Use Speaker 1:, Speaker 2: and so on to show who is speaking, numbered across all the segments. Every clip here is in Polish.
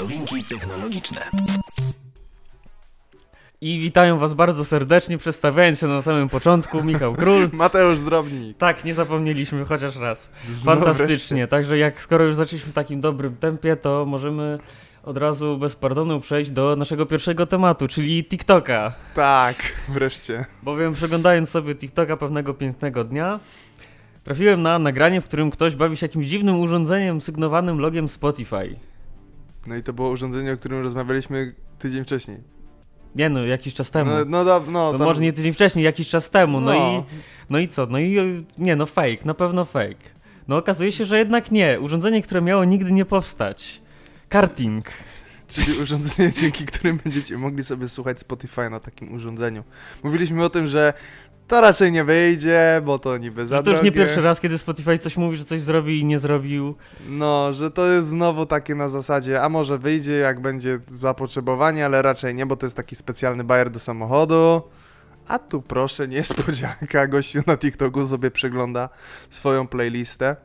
Speaker 1: Nowinki technologiczne.
Speaker 2: I witają was bardzo serdecznie, przedstawiając się na samym początku, Michał Król.
Speaker 3: Mateusz Drobnik.
Speaker 2: Tak, nie zapomnieliśmy chociaż raz.
Speaker 3: No
Speaker 2: Fantastycznie, także jak skoro już zaczęliśmy w takim dobrym tempie, to możemy od razu bez pardonu przejść do naszego pierwszego tematu, czyli TikToka.
Speaker 3: Tak, wreszcie.
Speaker 2: Bowiem przeglądając sobie TikToka pewnego pięknego dnia, trafiłem na nagranie, w którym ktoś bawi się jakimś dziwnym urządzeniem sygnowanym logiem Spotify.
Speaker 3: No i to było urządzenie, o którym rozmawialiśmy tydzień wcześniej.
Speaker 2: Nie no, jakiś czas temu.
Speaker 3: No, no, da- no,
Speaker 2: No
Speaker 3: tam-
Speaker 2: może nie tydzień wcześniej, jakiś czas temu, no,
Speaker 3: no.
Speaker 2: i no i co? No i y, nie no fake, na pewno fake. No okazuje się, że jednak nie. Urządzenie, które miało nigdy nie powstać. Karting.
Speaker 3: Czyli urządzenie, dzięki którym będziecie mogli sobie słuchać Spotify na takim urządzeniu. Mówiliśmy o tym, że to raczej nie wyjdzie, bo to niby za
Speaker 2: Że to już nie
Speaker 3: drogie.
Speaker 2: pierwszy raz, kiedy Spotify coś mówi, że coś zrobi i nie zrobił.
Speaker 3: No, że to jest znowu takie na zasadzie, a może wyjdzie jak będzie zapotrzebowanie, ale raczej nie, bo to jest taki specjalny bajer do samochodu. A tu proszę, niespodzianka, gościu na TikToku sobie przegląda swoją playlistę.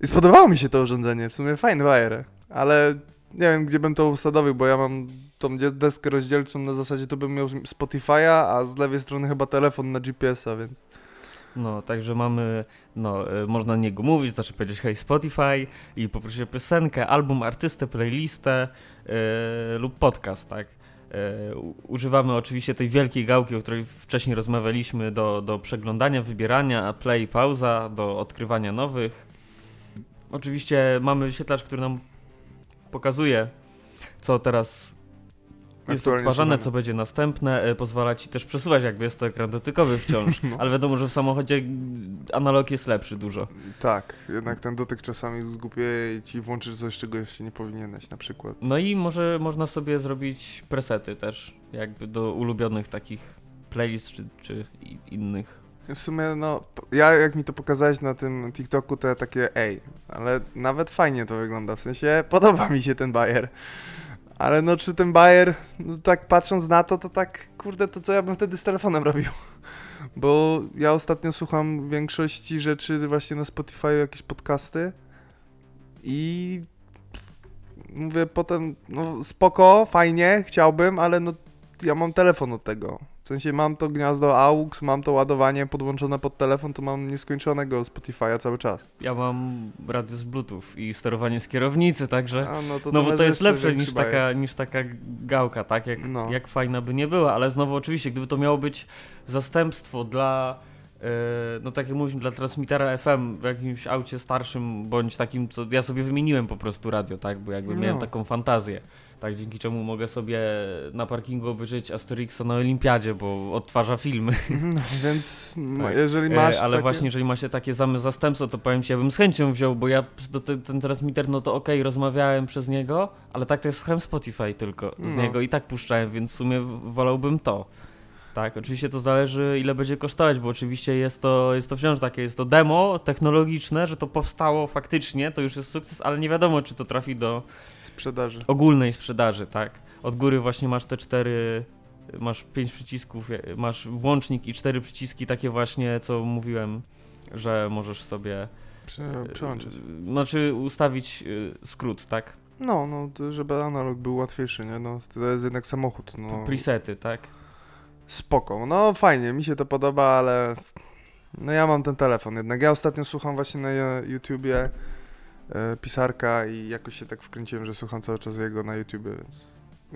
Speaker 3: I spodobało mi się to urządzenie, w sumie fajny bajer, ale nie wiem, gdzie bym to usadowił, bo ja mam tą deskę rozdzielczą na zasadzie, to bym miał Spotify'a, a z lewej strony chyba telefon na GPS-a, więc...
Speaker 2: No, także mamy, no, y, można niego mówić, znaczy powiedzieć hej Spotify i poprosić o piosenkę, album, artystę, playlistę y, lub podcast, tak? U- używamy oczywiście tej wielkiej gałki, o której wcześniej rozmawialiśmy, do, do przeglądania, wybierania, play, pauza, do odkrywania nowych. Oczywiście mamy wyświetlacz, który nam pokazuje, co teraz jest odtwarzane, co będzie następne, e, pozwala ci też przesuwać, jakby jest to ekran dotykowy wciąż,
Speaker 3: No.
Speaker 2: ale wiadomo, że w samochodzie analog jest lepszy dużo.
Speaker 3: Tak, jednak ten dotyk czasami zgupie i ci włączysz coś, czego jeszcze nie powinieneś, na przykład.
Speaker 2: No i może można sobie zrobić presety też, jakby do ulubionych takich playlist czy, czy innych.
Speaker 3: W sumie, no, ja jak mi to pokazałeś na tym TikToku, to ja takie, ej, ale nawet fajnie to wygląda, w sensie podoba mi się ten bajer. Ale no, czy ten bajer, no tak patrząc na to, to tak, kurde, to co ja bym wtedy z telefonem robił? Bo ja ostatnio słucham większości rzeczy właśnie na Spotify, jakieś podcasty i mówię potem, no spoko, fajnie, chciałbym, ale no ja mam telefon od tego. W sensie mam to gniazdo AUX, mam to ładowanie podłączone pod telefon, to mam nieskończonego Spotify'a cały czas.
Speaker 2: Ja mam radio z Bluetooth i sterowanie z kierownicy, także...
Speaker 3: A, no to,
Speaker 2: No bo
Speaker 3: masz
Speaker 2: to jest lepsze niż taka, niż taka gałka, tak? Jak,
Speaker 3: No.
Speaker 2: jak fajna by nie była, ale znowu oczywiście, gdyby to miało być zastępstwo dla, e, no tak jak mówiliśmy, dla transmitera FM w jakimś aucie starszym, bądź takim, co ja sobie wymieniłem po prostu radio, tak? Bo jakby miałem
Speaker 3: No.
Speaker 2: taką fantazję. Tak, dzięki czemu mogę sobie na parkingu obejrzeć Asterixa na Olimpiadzie, bo odtwarza filmy.
Speaker 3: No, więc
Speaker 2: Tak.
Speaker 3: jeżeli
Speaker 2: E,
Speaker 3: masz
Speaker 2: ale
Speaker 3: takie...
Speaker 2: właśnie, jeżeli macie takie same zastępstwo, to powiem ci, ja bym z chęcią wziął, bo ja do te, ten transmitter, no to okej, rozmawiałem przez niego, ale tak to ja słuchałem Spotify tylko z
Speaker 3: No.
Speaker 2: niego i tak puszczałem, więc w sumie wolałbym to. Tak, oczywiście to zależy ile będzie kosztować, bo oczywiście jest to, jest to wciąż takie, jest to demo technologiczne, że to powstało faktycznie, to już jest sukces, ale nie wiadomo, czy to trafi do
Speaker 3: sprzedaży.
Speaker 2: ogólnej sprzedaży, tak? Od góry właśnie masz te cztery, masz pięć przycisków, masz włącznik i cztery przyciski takie właśnie, co mówiłem, że możesz sobie
Speaker 3: Prze przełączyć.
Speaker 2: e, znaczy ustawić e, skrót, tak?
Speaker 3: No, no, żeby analog był łatwiejszy, nie? No, to jest jednak samochód, no.
Speaker 2: Presety, tak?
Speaker 3: Spoko, no fajnie, mi się to podoba, ale no ja mam ten telefon jednak. Ja ostatnio słucham właśnie na YouTubie e, pisarka i jakoś się tak wkręciłem, że słucham cały czas jego na YouTubie, więc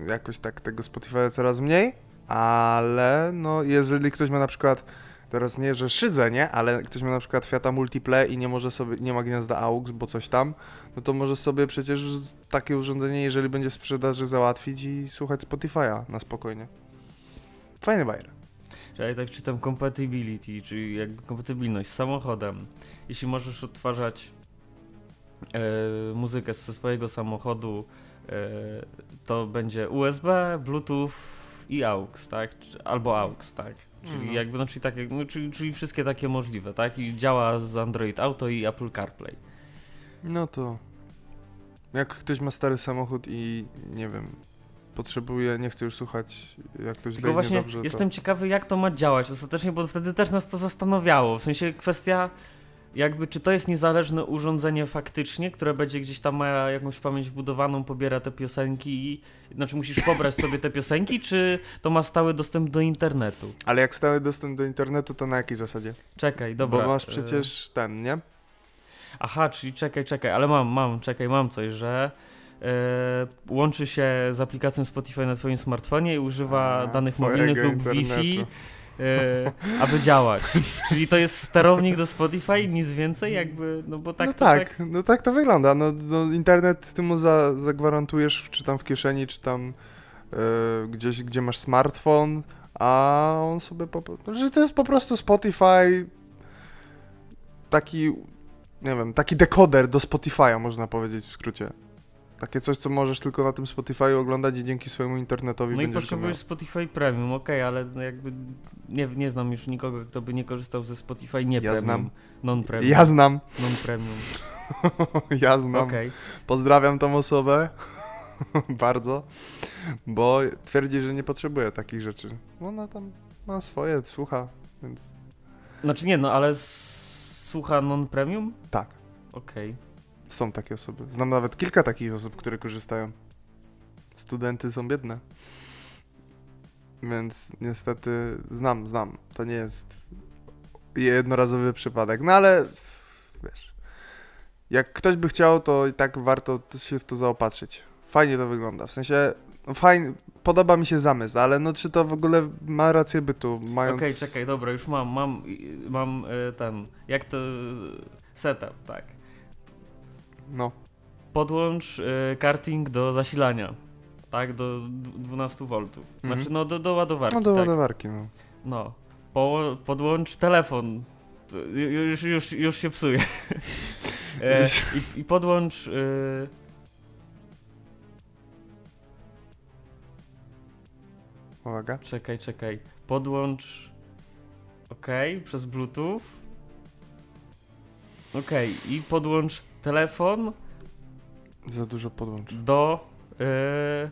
Speaker 3: jakoś tak tego Spotify coraz mniej, ale no jeżeli ktoś ma na przykład teraz nie, że szydzę, nie, ale ktoś ma na przykład Fiata Multiplay i nie może sobie, nie ma gniazda AUX, bo coś tam, no to może sobie przecież takie urządzenie, jeżeli będzie w sprzedaży załatwić i słuchać Spotify'a na spokojnie. Fajny bajer.
Speaker 2: Ja tak czytam compatibility, czyli jakby kompatybilność z samochodem. Jeśli możesz odtwarzać e, muzykę ze swojego samochodu, e, to będzie USB, Bluetooth i AUX, tak? Albo AUX, tak? Czyli
Speaker 3: Mhm.
Speaker 2: jakby, no, czyli, takie, no, czyli, czyli wszystkie takie możliwe, tak? I działa z Android Auto i Apple CarPlay.
Speaker 3: No to jak ktoś ma stary samochód i nie wiem, potrzebuje, nie chce już słuchać jak to źle
Speaker 2: Tylko właśnie
Speaker 3: niedobrze,
Speaker 2: jestem ciekawy, jak to ma działać ostatecznie, bo wtedy też nas to zastanawiało. W sensie kwestia jakby czy to jest niezależne urządzenie faktycznie, które będzie gdzieś tam ma jakąś pamięć wbudowaną, pobiera te piosenki i znaczy musisz pobrać sobie te piosenki, czy to ma stały dostęp do internetu?
Speaker 3: Ale jak stały dostęp do internetu, to na jakiej zasadzie?
Speaker 2: Czekaj, dobra.
Speaker 3: Bo masz
Speaker 2: e,
Speaker 3: przecież ten, nie?
Speaker 2: Aha, czyli czekaj, czekaj, ale mam, mam, czekaj, mam coś, że łączy się z aplikacją Spotify na twoim smartfonie i używa
Speaker 3: A,
Speaker 2: danych mobilnych lub. Wi-Fi, e, aby działać. czyli to jest sterownik do Spotify, nic więcej, jakby, no bo tak
Speaker 3: no
Speaker 2: to
Speaker 3: tak, no tak to wygląda. No, no internet ty mu za, zagwarantujesz, czy tam w kieszeni, czy tam e, gdzieś, gdzie masz smartfon, a on sobie po prostu, że to jest po prostu Spotify taki, nie wiem, taki dekoder do Spotify'a, można powiedzieć w skrócie. Takie coś, co możesz tylko na tym Spotify oglądać i dzięki swojemu internetowi
Speaker 2: No i potrzebujesz Spotify Premium, okej, ale no jakby nie, nie znam już nikogo, kto by nie korzystał ze Spotify nie
Speaker 3: Ja
Speaker 2: premium,
Speaker 3: znam.
Speaker 2: non-premium,
Speaker 3: Ja znam,
Speaker 2: non-premium,
Speaker 3: ja znam.
Speaker 2: okej.
Speaker 3: Pozdrawiam tą osobę bardzo, bo twierdzi, że nie potrzebuje takich rzeczy. Ona tam ma swoje, słucha, więc
Speaker 2: Znaczy nie, no ale słucha non-premium?
Speaker 3: tak,
Speaker 2: Okej.
Speaker 3: Są takie osoby. Znam nawet kilka takich osób, które korzystają. Studenty są biedne. Więc niestety znam, znam. To nie jest jednorazowy przypadek. No ale wiesz, jak ktoś by chciał, to i tak warto to się w to zaopatrzyć. Fajnie to wygląda. W sensie, no fajnie, podoba mi się zamysł, ale no czy to w ogóle ma rację bytu, mając...
Speaker 2: Okej, czekaj, dobra, już mam, mam, mam e, ten, jak to, setup, tak.
Speaker 3: No,
Speaker 2: Podłącz e, karting do zasilania, tak, do d- 12 V. Znaczy,
Speaker 3: Mhm.
Speaker 2: no do, do ładowarki,
Speaker 3: no do
Speaker 2: tak.
Speaker 3: ładowarki, no.
Speaker 2: No. Po, podłącz telefon. Już, już, już się psuje. e, i, I podłącz. Y...
Speaker 3: Uwaga.
Speaker 2: Czekaj, czekaj. Podłącz. Okej, przez Bluetooth. Okej, i podłącz telefon
Speaker 3: Za dużo podłącz.
Speaker 2: do. Y...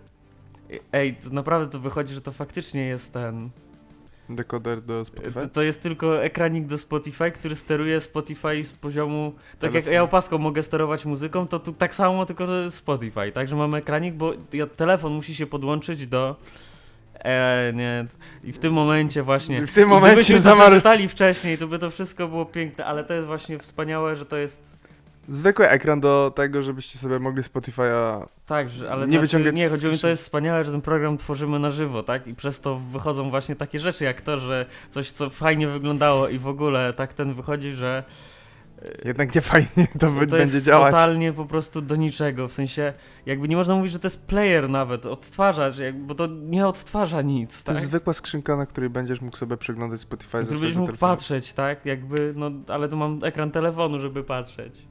Speaker 2: Ej, to naprawdę to wychodzi, że to faktycznie jest ten.
Speaker 3: Dekoder do Spotify?
Speaker 2: To, to jest tylko ekranik do Spotify, który steruje Spotify z poziomu. Tak jak
Speaker 3: Telefonu.
Speaker 2: ja opaską mogę sterować muzyką, to tu tak samo, tylko że Spotify. Także mamy ekranik, bo ja, telefon musi się podłączyć do. E, nie. I w tym momencie właśnie.
Speaker 3: I w tym momencie
Speaker 2: gdybyśmy to
Speaker 3: zamar...
Speaker 2: przeczytali wcześniej, to by to wszystko było piękne, ale to jest właśnie wspaniałe, że to jest.
Speaker 3: Zwykły ekran do tego, żebyście sobie mogli Spotify'a...
Speaker 2: Tak, że, ale
Speaker 3: Nie
Speaker 2: znaczy,
Speaker 3: wyciągać
Speaker 2: Nie, chodzi o mi, to jest wspaniałe, że ten program tworzymy na żywo, tak? I przez to wychodzą właśnie takie rzeczy jak to, że coś, co fajnie wyglądało i w ogóle tak ten wychodzi, że
Speaker 3: Jednak nie fajnie to,
Speaker 2: to
Speaker 3: będzie
Speaker 2: jest
Speaker 3: działać.
Speaker 2: totalnie po prostu do niczego, w sensie jakby nie można mówić, że to jest player nawet, odtwarzacz, bo to nie odtwarza nic,
Speaker 3: To
Speaker 2: tak?
Speaker 3: jest zwykła skrzynka, na której będziesz mógł sobie przeglądać Spotify
Speaker 2: będziesz mógł
Speaker 3: telefonu.
Speaker 2: patrzeć, tak? Jakby, no, ale tu mam ekran telefonu, żeby patrzeć.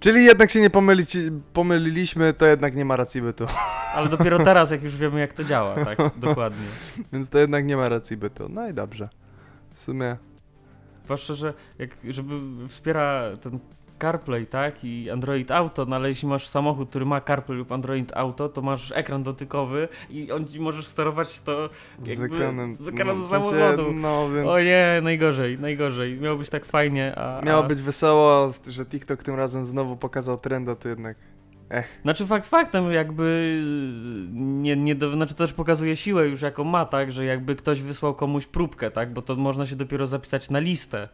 Speaker 3: Czyli jednak się nie pomylić, pomyliliśmy, to jednak nie ma racji bytu.
Speaker 2: Ale dopiero teraz, jak już wiemy, jak to działa, tak? Dokładnie.
Speaker 3: Więc to jednak nie ma racji bytu. No i dobrze. W sumie...
Speaker 2: Zwłaszcza, że jak, żeby wspiera ten CarPlay, tak, i Android Auto, no ale jeśli masz samochód, który ma CarPlay lub Android Auto, to masz ekran dotykowy i on ci możesz sterować to
Speaker 3: Z
Speaker 2: jakby
Speaker 3: ekranem...
Speaker 2: z
Speaker 3: no, w sensie,
Speaker 2: samochodu.
Speaker 3: No, więc...
Speaker 2: O nie, najgorzej, najgorzej. Miało być tak fajnie, a...
Speaker 3: Miało
Speaker 2: a...
Speaker 3: być wesoło, że TikTok tym razem znowu pokazał trenda, to jednak...
Speaker 2: Znaczy fakt faktem jakby nie, nie do, znaczy to też pokazuje siłę już jaką ma, tak, że jakby ktoś wysłał komuś próbkę, tak, bo to można się dopiero zapisać na listę,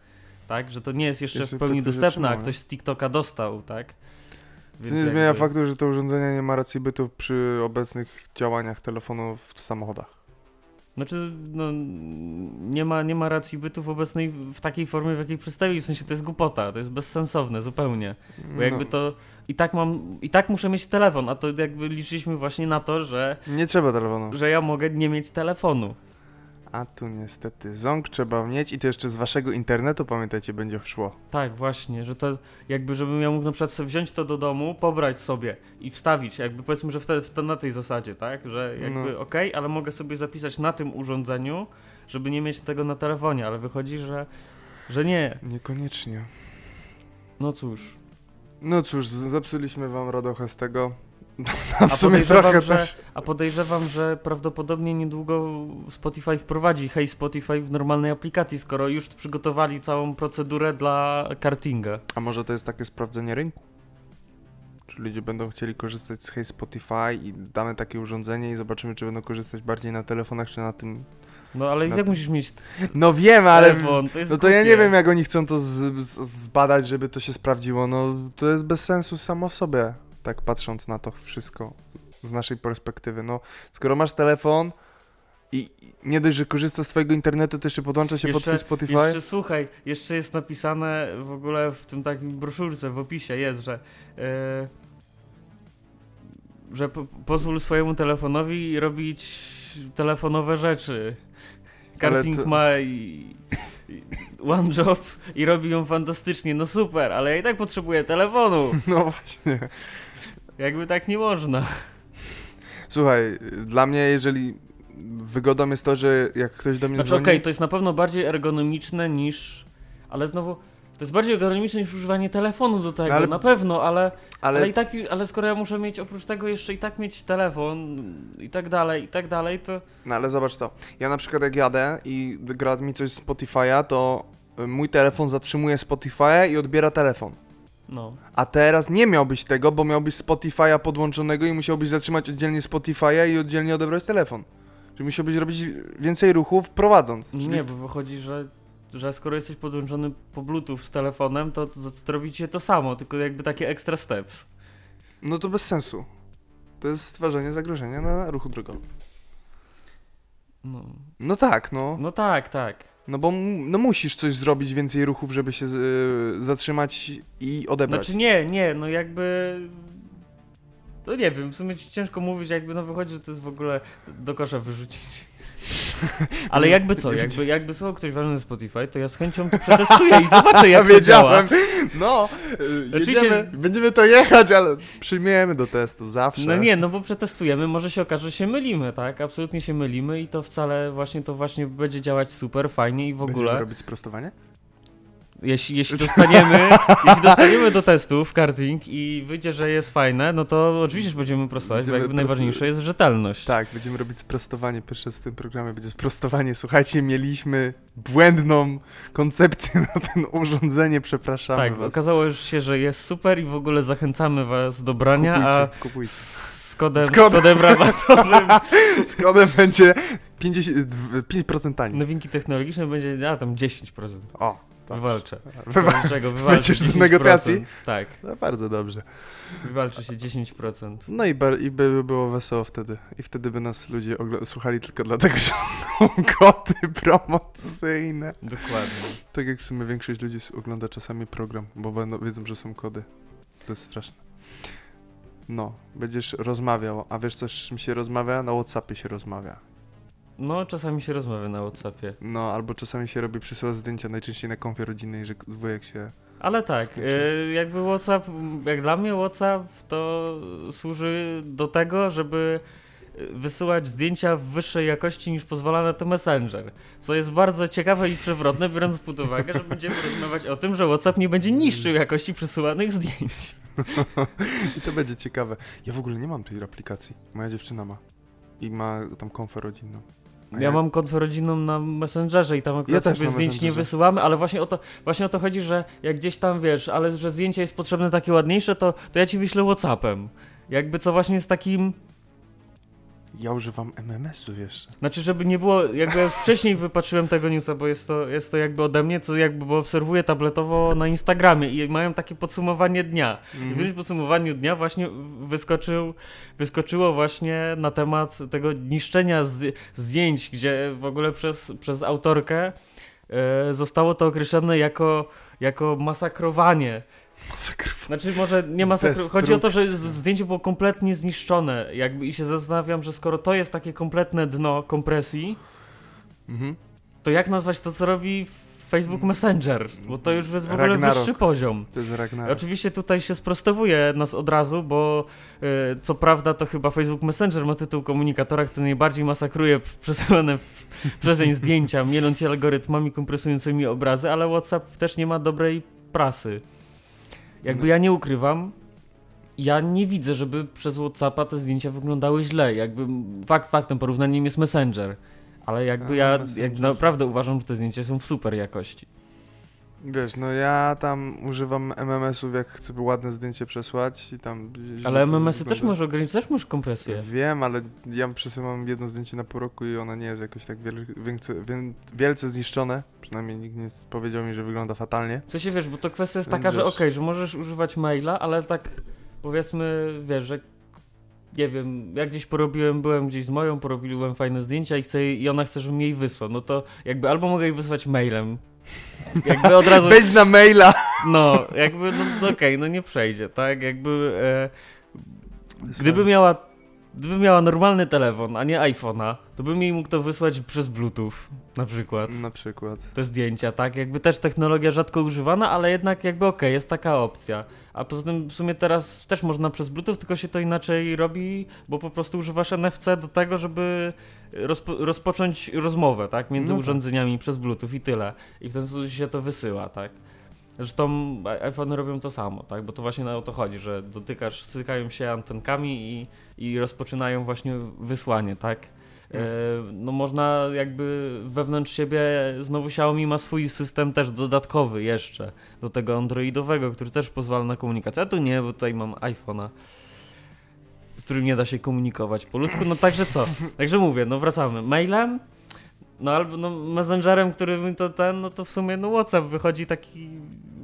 Speaker 2: tak, że to nie jest jeszcze,
Speaker 3: Jeszcze
Speaker 2: w pełni
Speaker 3: coś
Speaker 2: dostępne, a ktoś z TikToka dostał, tak.
Speaker 3: Co
Speaker 2: Więc
Speaker 3: nie
Speaker 2: jakby-
Speaker 3: zmienia faktu, że to urządzenie nie ma racji bytu przy obecnych działaniach telefonu w samochodach.
Speaker 2: Znaczy, no, nie ma, nie ma racji bytu w obecnej, w takiej formie, w jakiej przedstawił, w sensie to jest głupota, to jest bezsensowne zupełnie, bo jakby
Speaker 3: No,
Speaker 2: to, i tak mam, i tak muszę mieć telefon, a to jakby liczyliśmy właśnie na to, że,
Speaker 3: Nie trzeba telefonu.
Speaker 2: że ja mogę nie mieć telefonu.
Speaker 3: A tu niestety ząg trzeba mieć i to jeszcze z waszego internetu, pamiętajcie, będzie szło.
Speaker 2: Tak, właśnie, że to jakby, żebym ja mógł na przykład sobie wziąć to do domu, pobrać sobie i wstawić, jakby powiedzmy, że w te, w te, na tej zasadzie, tak, że jakby
Speaker 3: No.
Speaker 2: okej, ale mogę sobie zapisać na tym urządzeniu, żeby nie mieć tego na telefonie, ale wychodzi, że, że nie.
Speaker 3: Niekoniecznie.
Speaker 2: No cóż,
Speaker 3: No cóż, zepsuliśmy wam radochę z tego. W sumie trochę
Speaker 2: że,
Speaker 3: też.
Speaker 2: a podejrzewam, że prawdopodobnie niedługo Spotify wprowadzi Hey Spotify w normalnej aplikacji, skoro już przygotowali całą procedurę dla kartinga.
Speaker 3: A może to jest takie sprawdzenie rynku? Czy ludzie będą chcieli korzystać z Hey Spotify i damy takie urządzenie i zobaczymy, czy będą korzystać bardziej na telefonach, czy na tym...
Speaker 2: No ale i tak musisz mieć
Speaker 3: No wiem, ale...
Speaker 2: telefon, to
Speaker 3: No to ja nie wiem, jak oni chcą to z, z, zbadać, żeby to się sprawdziło. No to jest bez sensu samo w sobie, tak patrząc na to wszystko z naszej perspektywy. No, skoro masz telefon i nie dość, że korzysta z twojego internetu, to jeszcze podłącza się pod
Speaker 2: Jeszcze-
Speaker 3: twój Spotify.
Speaker 2: Jeszcze słuchaj, jeszcze jest napisane w ogóle w tym takim broszurce, w opisie jest, że e, że po, pozwól swojemu telefonowi robić telefonowe rzeczy. Karting
Speaker 3: to-
Speaker 2: ma i, i one job i robi ją fantastycznie, no super, ale ja i tak potrzebuję telefonu.
Speaker 3: No właśnie.
Speaker 2: Jakby tak nie można.
Speaker 3: Słuchaj, dla mnie jeżeli wygodą jest to, że jak ktoś do mnie
Speaker 2: Znaczy
Speaker 3: dzwoni...
Speaker 2: okej, to jest na pewno bardziej ergonomiczne niż, ale znowu to jest bardziej ergonomiczne niż używanie telefonu do tego,
Speaker 3: No ale-
Speaker 2: na pewno, ale Ale,
Speaker 3: ale
Speaker 2: i tak, ale skoro ja muszę mieć oprócz tego jeszcze i tak mieć telefon i tak dalej, i tak dalej, to
Speaker 3: No ale zobacz to. Ja na przykład jak jadę i gra mi coś z Spotify'a, to y, mój telefon zatrzymuje Spotify'a i odbiera telefon.
Speaker 2: No.
Speaker 3: A teraz nie miałbyś tego, bo miałbyś Spotify'a podłączonego i musiałbyś zatrzymać oddzielnie Spotify'a i oddzielnie odebrać telefon. Czyli musiałbyś robić więcej ruchów prowadząc. Czyli
Speaker 2: Nie, bo wychodzi, że, że skoro jesteś podłączony po Bluetooth z telefonem, to, to zrobicie to samo, tylko jakby takie extra steps.
Speaker 3: No to bez sensu. To jest stwarzanie zagrożenia na ruchu drogowym.
Speaker 2: No,
Speaker 3: No tak, no.
Speaker 2: no tak, tak.
Speaker 3: No bo no musisz coś zrobić, więcej ruchów, żeby się y, zatrzymać i odebrać.
Speaker 2: Znaczy nie, nie, no jakby... No nie wiem, w sumie ci ciężko mówić, jakby no wychodzi, że to jest w ogóle do kosza wyrzucić. Ale jakby co, jakby, jakby słuchał ktoś ważny Spotify, to ja z chęcią to przetestuję i zobaczę jak
Speaker 3: ja
Speaker 2: to działa.
Speaker 3: wiedziałem. No, y,
Speaker 2: Oczywiście-
Speaker 3: jedziemy, będziemy to jechać, ale przyjmiemy do testu zawsze.
Speaker 2: No nie, no bo przetestujemy, może się okaże, że się mylimy, tak? Absolutnie się mylimy i to wcale właśnie to właśnie będzie działać super, fajnie i w
Speaker 3: Będziemy
Speaker 2: ogóle.
Speaker 3: robić sprostowanie?
Speaker 2: Jeśli, jeśli dostaniemy, jeśli dostaniemy do testów karting i wyjdzie, że jest fajne, no to oczywiście będziemy prostować, bo
Speaker 3: Będziemy
Speaker 2: jakby
Speaker 3: prosto-
Speaker 2: najważniejsze jest rzetelność.
Speaker 3: Tak, będziemy robić sprostowanie. Pierwsze w tym programie będzie sprostowanie. Słuchajcie, mieliśmy błędną koncepcję na ten urządzenie, przepraszamy
Speaker 2: Tak,
Speaker 3: was.
Speaker 2: okazało się, że jest super i w ogóle zachęcamy was do brania, a
Speaker 3: Kupujcie, kupujcie.
Speaker 2: z kodem,
Speaker 3: Z kodem.
Speaker 2: z kodem rabatowym
Speaker 3: Z kodem będzie 50, dw- 5% taniej.
Speaker 2: nowinki technologiczne będzie, a tam 10%.
Speaker 3: O, tak.
Speaker 2: Wywalczę.
Speaker 3: Wywa-
Speaker 2: Czego wywalczy
Speaker 3: Wejdziesz do
Speaker 2: 10%.
Speaker 3: negocjacji?
Speaker 2: Tak,
Speaker 3: no, bardzo dobrze.
Speaker 2: wywalczy się 10%.
Speaker 3: No i, bar- i by było wesoło wtedy. I wtedy by nas ludzie słuchali tylko dlatego, że są koty promocyjne.
Speaker 2: Dokładnie.
Speaker 3: Tak jak w sumie większość ludzi ogląda czasami program, bo będą, wiedzą, że są kody. To jest straszne. No, będziesz rozmawiał, a wiesz co, z czym się rozmawia? Na Whatsappie się rozmawia.
Speaker 2: No, czasami się rozmawia na Whatsappie.
Speaker 3: No, albo czasami się robi przysyła zdjęcia, najczęściej na konfie rodzinnej, że wujek się...
Speaker 2: Ale tak, e, jakby WhatsApp, jak dla mnie WhatsApp to służy do tego, żeby e, wysyłać zdjęcia w wyższej jakości niż pozwala na to Messenger. Co jest bardzo ciekawe i przewrotne, biorąc pod uwagę, że będziemy rozmawiać o tym, że WhatsApp nie będzie niszczył jakości przesyłanych zdjęć.
Speaker 3: I to będzie ciekawe. Ja w ogóle nie mam tej aplikacji. Moja dziewczyna ma. I ma tam konfę rodzinną.
Speaker 2: Ja mam konfę rodzinną na Messengerze i tam akurat
Speaker 3: też
Speaker 2: sobie zdjęć nie wysyłamy, ale właśnie o, to, właśnie o to chodzi, że jak gdzieś tam wiesz, ale że zdjęcie jest potrzebne takie ładniejsze, to, to ja ci wyślę Whatsappem. Jakby co właśnie jest takim...
Speaker 3: Ja używam MMS-ów jeszcze.
Speaker 2: Znaczy, żeby nie było, jakby ja wcześniej wypatrzyłem tego newsa, bo jest to, jest to jakby ode mnie, co jakby bo obserwuję tabletowo na Instagramie i mają takie podsumowanie dnia. I w
Speaker 3: Mhm.
Speaker 2: którymś podsumowaniu dnia właśnie wyskoczył, wyskoczyło właśnie na temat tego niszczenia z, zdjęć, gdzie w ogóle przez, przez autorkę e, zostało to określone jako, jako masakrowanie.
Speaker 3: Masakrowa.
Speaker 2: Znaczy może nie masakrowanie, chodzi o to, że zdjęcie było kompletnie zniszczone jakby i się zastanawiam, że skoro to jest takie kompletne dno kompresji,
Speaker 3: Mhm.
Speaker 2: to jak nazwać to, co robi Facebook Messenger? Bo to już jest w ogóle
Speaker 3: Ragnarok.
Speaker 2: wyższy poziom.
Speaker 3: To jest Ragnarok.
Speaker 2: Oczywiście tutaj się sprostowuje nas od razu, bo e, co prawda to chyba Facebook Messenger ma tytuł komunikatora, który najbardziej masakruje przesyłane w przezeń zdjęcia, mieląc je algorytmami kompresującymi obrazy, ale WhatsApp też nie ma dobrej prasy. Jakby
Speaker 3: No.
Speaker 2: ja nie ukrywam, ja nie widzę, żeby przez Whatsappa te zdjęcia wyglądały źle. Jakby fakt faktem porównaniem jest Messenger. Ale jakby
Speaker 3: A,
Speaker 2: ja jak naprawdę uważam, że te zdjęcia są w super jakości.
Speaker 3: Wiesz, no ja tam używam MMS-ów, jak chcę ładne zdjęcie przesłać i tam...
Speaker 2: Ale MMS-y też możesz ograniczyć, też masz kompresję.
Speaker 3: Wiem, ale ja przesyłam jedno zdjęcie na pół roku i ona nie jest jakoś tak wiel, wielce, wiel, wielce zniszczone. Przynajmniej nikt nie powiedział mi, że wygląda fatalnie.
Speaker 2: W sensie wiesz, bo to kwestia jest taka, że
Speaker 3: wiesz.
Speaker 2: okej, że możesz używać maila, ale tak powiedzmy, wiesz, że nie wiem, ja gdzieś porobiłem, byłem gdzieś z moją, porobiłem fajne zdjęcia i chcę i ona chce, żebym jej wysłał, no to jakby albo mogę jej wysłać mailem, jakby od razu,
Speaker 3: Wejdź na maila!
Speaker 2: no, jakby, no, no okej, no nie przejdzie, tak, jakby, e, gdyby miała, gdyby miała normalny telefon, a nie iPhone'a, to bym jej mógł to wysłać przez Bluetooth, na przykład
Speaker 3: Na przykład.
Speaker 2: te zdjęcia, tak? Jakby też technologia rzadko używana, ale jednak jakby okej, jest taka opcja. A poza tym w sumie teraz też można przez Bluetooth, tylko się to inaczej robi, bo po prostu używasz NFC do tego, żeby rozpo rozpocząć rozmowę, tak? Między
Speaker 3: No tak.
Speaker 2: urządzeniami przez Bluetooth i tyle. I w ten sposób się to wysyła, tak? Zresztą iPhone robią to samo, tak? Bo to właśnie na o to chodzi, że dotykasz, stykają się antenkami i, i rozpoczynają właśnie wysłanie, tak? E, no można jakby wewnątrz siebie, znowu Xiaomi ma swój system też dodatkowy jeszcze do tego androidowego, który też pozwala na komunikację, a tu nie, bo tutaj mam iPhone'a z którym nie da się komunikować po ludzku, no także co? Także mówię, no wracamy. Mailem, no albo no messengerem, który mi to ten, no to w sumie no WhatsApp wychodzi taki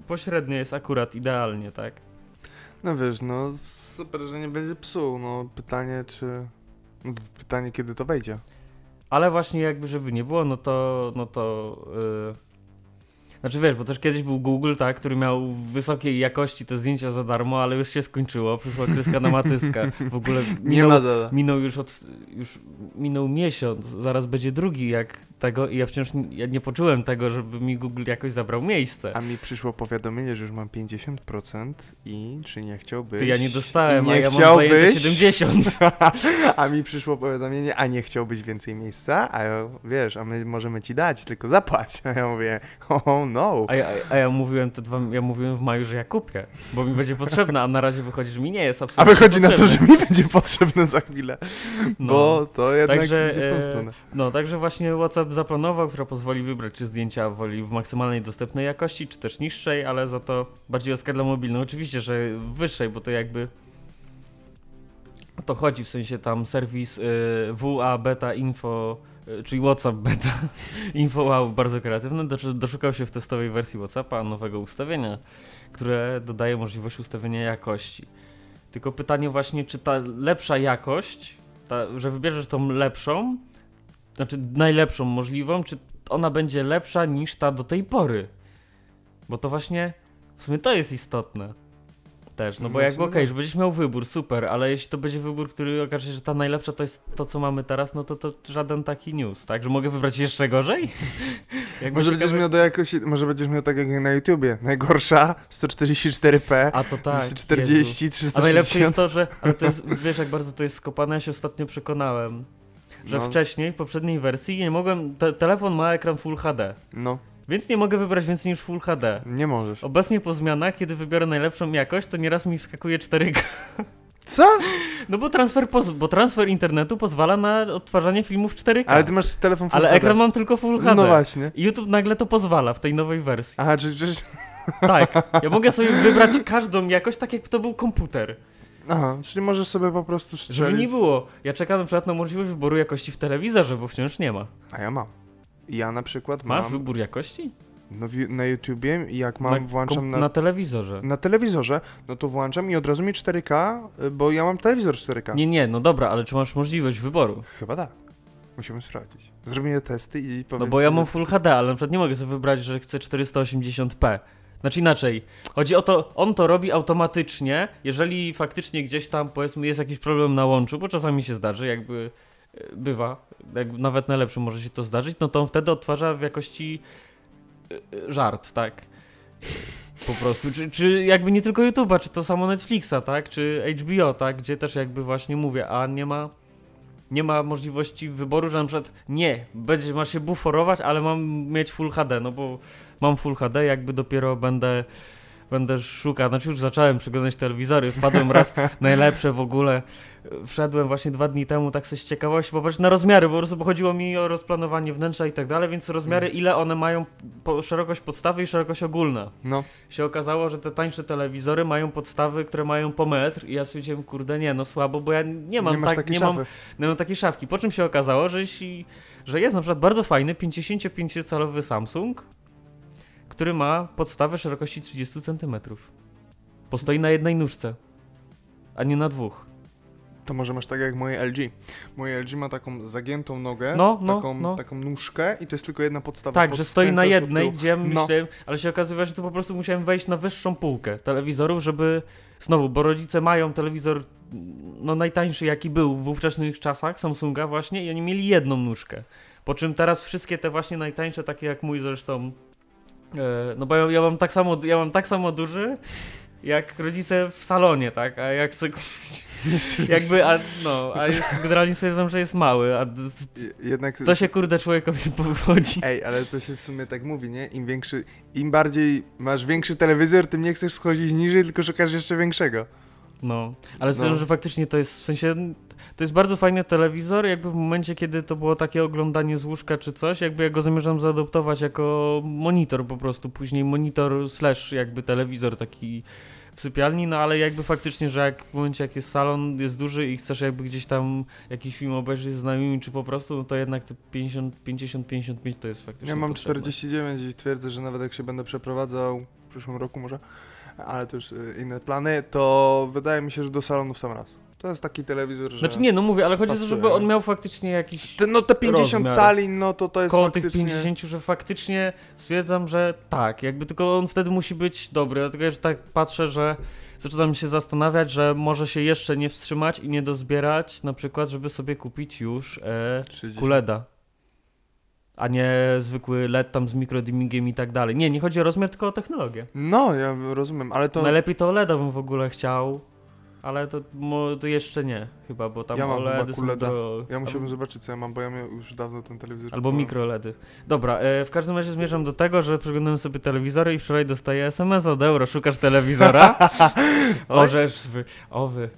Speaker 2: pośrednio, jest akurat idealnie, tak?
Speaker 3: No wiesz, no super, że nie będzie psuł. No pytanie, czy... Pytanie, kiedy to wejdzie.
Speaker 2: Ale właśnie jakby żeby nie było, no to, no to, yy... znaczy wiesz, bo też kiedyś był Google, tak, który miał wysokiej jakości te zdjęcia za darmo, ale już się skończyło, przyszła kreska na matyskę, w ogóle
Speaker 3: Nie
Speaker 2: minął,
Speaker 3: ma za...
Speaker 2: minął już od, już minął miesiąc, zaraz będzie drugi jak tego i ja wciąż nie, ja nie poczułem tego, żeby mi Google jakoś zabrał miejsce.
Speaker 3: A mi przyszło powiadomienie, że już mam 50% i czy nie chciałbyś...
Speaker 2: Ty ja nie dostałem,
Speaker 3: nie
Speaker 2: a ja mam
Speaker 3: chciałbyś...
Speaker 2: zajęte 70.
Speaker 3: a mi przyszło powiadomienie, a nie chciałbyś więcej miejsca? A ja, wiesz, a my możemy ci dać, tylko zapłać. A ja mówię, oh no.
Speaker 2: A ja, a ja mówiłem te dwa, ja mówiłem w maju, że ja kupię, bo mi będzie potrzebna, a na razie wychodzi, że mi nie jest
Speaker 3: A
Speaker 2: absolutnie
Speaker 3: wychodzi na to, że mi będzie potrzebne za chwilę,
Speaker 2: No.
Speaker 3: bo to jednak
Speaker 2: Także,
Speaker 3: idzie w tą
Speaker 2: e,
Speaker 3: stronę.
Speaker 2: No, także właśnie WhatsApp zaplanował, która pozwoli wybrać, czy zdjęcia woli w maksymalnej dostępnej jakości, czy też niższej, ale za to bardziej o skala mobilną. Oczywiście, że wyższej, bo to jakby o to chodzi, w sensie tam serwis y, WA Beta Info, czyli WhatsApp Beta Info Wow, bardzo kreatywny, do, doszukał się w testowej wersji WhatsAppa nowego ustawienia, które dodaje możliwość ustawienia jakości. Tylko pytanie właśnie, czy ta lepsza jakość, ta, że wybierzesz tą lepszą, znaczy najlepszą możliwą, czy ona będzie lepsza niż ta do tej pory? Bo to właśnie, w sumie to jest istotne też, no bo
Speaker 3: No, w
Speaker 2: jakby
Speaker 3: sumie
Speaker 2: okej,
Speaker 3: tak.
Speaker 2: że będziesz miał wybór, super, ale jeśli to będzie wybór, który okaże się, że ta najlepsza to jest to, co mamy teraz, no to to żaden taki news, tak? Że mogę wybrać jeszcze gorzej?
Speaker 3: Może będziesz
Speaker 2: ciekawe-
Speaker 3: miał do jakości, może będziesz miał tak jak na YouTubie. Najgorsza 144p,
Speaker 2: A to tak,
Speaker 3: 240,
Speaker 2: Jezu.
Speaker 3: 360.
Speaker 2: A najlepsze jest to, że. Ale to jest, wiesz, jak bardzo to jest skopane, ja się ostatnio przekonałem. Że
Speaker 3: No.
Speaker 2: wcześniej, w poprzedniej wersji, nie mogłem. Te, telefon ma ekran Full HD,
Speaker 3: No,
Speaker 2: więc nie mogę wybrać więcej niż Full HD.
Speaker 3: nie możesz.
Speaker 2: Obecnie po zmianach, kiedy wybiorę najlepszą jakość, to nieraz mi wskakuje 4K.
Speaker 3: Co?
Speaker 2: No bo transfer, bo transfer internetu pozwala na odtwarzanie filmów 4K.
Speaker 3: Ale ty masz telefon Full
Speaker 2: Ale
Speaker 3: HD.
Speaker 2: ekran mam tylko Full HD.
Speaker 3: No właśnie.
Speaker 2: I YouTube nagle to pozwala w tej nowej wersji.
Speaker 3: Aha, czy, czy,
Speaker 2: Tak. Ja mogę sobie wybrać każdą jakość, tak jak to był komputer.
Speaker 3: aha, czyli możesz sobie po prostu strzelić.
Speaker 2: Żeby nie było. Ja czekam na przykład na możliwość wyboru jakości w telewizorze, bo wciąż nie ma.
Speaker 3: A ja mam. Ja na przykład
Speaker 2: Masz
Speaker 3: mam
Speaker 2: wybór jakości?
Speaker 3: no, na YouTubie, jak mam,
Speaker 2: na,
Speaker 3: włączam na,
Speaker 2: na telewizorze.
Speaker 3: na telewizorze, no to włączam i od razu mi 4K, y, bo ja mam telewizor 4K.
Speaker 2: Nie, nie, no dobra, ale czy masz możliwość wyboru?
Speaker 3: Chyba tak. Musimy sprawdzić. Zrobimy testy i powiem
Speaker 2: No bo ja mam Full HD, ale na przykład nie mogę sobie wybrać, że chcę 480p. Znaczy inaczej, chodzi o to, on to robi automatycznie, jeżeli faktycznie gdzieś tam powiedzmy jest jakiś problem na łączu, bo czasami się zdarzy, jakby bywa, jakby nawet najlepszym może się to zdarzyć, no to on wtedy odtwarza w jakości e, e, żart, tak? Po prostu, czy, czy jakby nie tylko YouTube'a, czy to samo Netflixa, tak? Czy HBO, tak? Gdzie też jakby właśnie mówię, a nie ma nie ma możliwości wyboru, że na przykład nie, będzie, masz się buforować, ale mam mieć Full HD, no bo mam Full HD, jakby dopiero będę będę szukał, znaczy już zacząłem przeglądać telewizory, wpadłem raz, najlepsze w ogóle, wszedłem właśnie dwa dni temu tak sobie z ciekawości, popatrz na rozmiary, po prostu bo chodziło mi o rozplanowanie wnętrza i tak dalej, więc rozmiary,
Speaker 3: Mm.
Speaker 2: ile one mają po, szerokość podstawy i szerokość ogólna.
Speaker 3: No,
Speaker 2: Się okazało, że te tańsze telewizory mają podstawy, które mają po metr i ja stwierdziłem, kurde nie, no słabo, bo ja nie mam
Speaker 3: nie
Speaker 2: tak,
Speaker 3: takiej
Speaker 2: nie mam
Speaker 3: szafy.
Speaker 2: no, mam takiej szafki. Po czym się okazało, że jeśli, że jest na przykład bardzo fajny 55-calowy Samsung, który ma podstawę szerokości 30 cm. Postoi na jednej nóżce, a nie na dwóch.
Speaker 3: To może masz tak jak moje LG. Moje LG ma taką zagiętą nogę,
Speaker 2: No, no,
Speaker 3: taką,
Speaker 2: no.
Speaker 3: taką nóżkę i to jest tylko jedna podstawa.
Speaker 2: Tak, że stoi na jednej, gdzie
Speaker 3: No.
Speaker 2: myślałem, ale się okazuje, że to po prostu musiałem wejść na wyższą półkę telewizorów, żeby znowu, bo rodzice mają telewizor no najtańszy jaki był w ówczesnych czasach, Samsunga właśnie i oni mieli jedną nóżkę. Po czym teraz wszystkie te właśnie najtańsze, takie jak mój zresztą, no bo ja, ja mam tak samo, ja mam tak samo duży, jak rodzice w salonie, tak, a jak chcę kupić, jakby, a no, a jest, generalnie stwierdzam, że jest mały, a
Speaker 3: Jednak...
Speaker 2: to się kurde człowiekowi powodzi.
Speaker 3: Ej, ale to się w sumie tak mówi, nie? Im większy, im bardziej masz większy telewizor, tym nie chcesz schodzić niżej, tylko szukasz jeszcze większego.
Speaker 2: No, ale
Speaker 3: No.
Speaker 2: szczerze, że faktycznie to jest w sensie. To jest bardzo fajny telewizor, jakby w momencie, kiedy to było takie oglądanie z łóżka czy coś, jakby ja go zamierzam zaadoptować jako monitor po prostu, później monitor slash jakby telewizor taki w sypialni, no ale jakby faktycznie, że jak w momencie jak jest salon, jest duży i chcesz jakby gdzieś tam jakiś film obejrzeć z znajomymi czy po prostu, no to jednak te 50, 50, 55 to jest faktycznie
Speaker 3: Ja mam
Speaker 2: potrzebne.
Speaker 3: 49 i twierdzę, że nawet jak się będę przeprowadzał w przyszłym roku może, ale to już y, inne plany, to wydaje mi się, że do salonu w sam raz. To jest taki telewizor, że...
Speaker 2: Znaczy nie, no mówię, ale chodzi o to,
Speaker 3: pasuje.
Speaker 2: żeby on miał faktycznie jakiś
Speaker 3: Te, no te 50
Speaker 2: rozmiar.
Speaker 3: cali, no to to jest
Speaker 2: koło
Speaker 3: faktycznie...
Speaker 2: tych 50, że faktycznie stwierdzam, że tak, jakby tylko on wtedy musi być dobry, dlatego że tak patrzę, że zaczynam się zastanawiać, że może się jeszcze nie wstrzymać i nie dozbierać, na przykład, żeby sobie kupić już e,
Speaker 3: 30.
Speaker 2: QLEDa, a nie zwykły LED tam z mikrodimmingiem i tak dalej. Nie, nie chodzi o rozmiar, tylko o technologię.
Speaker 3: No, ja rozumiem, ale to...
Speaker 2: Najlepiej to OLEDa bym w ogóle chciał, ale to, mo, to jeszcze nie chyba, bo tam
Speaker 3: Ja mam
Speaker 2: OLEDy są do...
Speaker 3: Ja musiałbym zobaczyć, co ja mam, bo ja miałem już dawno ten telewizor.
Speaker 2: Albo mikroledy. Dobra, e, w każdym razie zmierzam do tego, że przeglądałem sobie telewizory i wczoraj dostaję SMS od euro. Szukasz telewizora? o, żeż wy, o wy.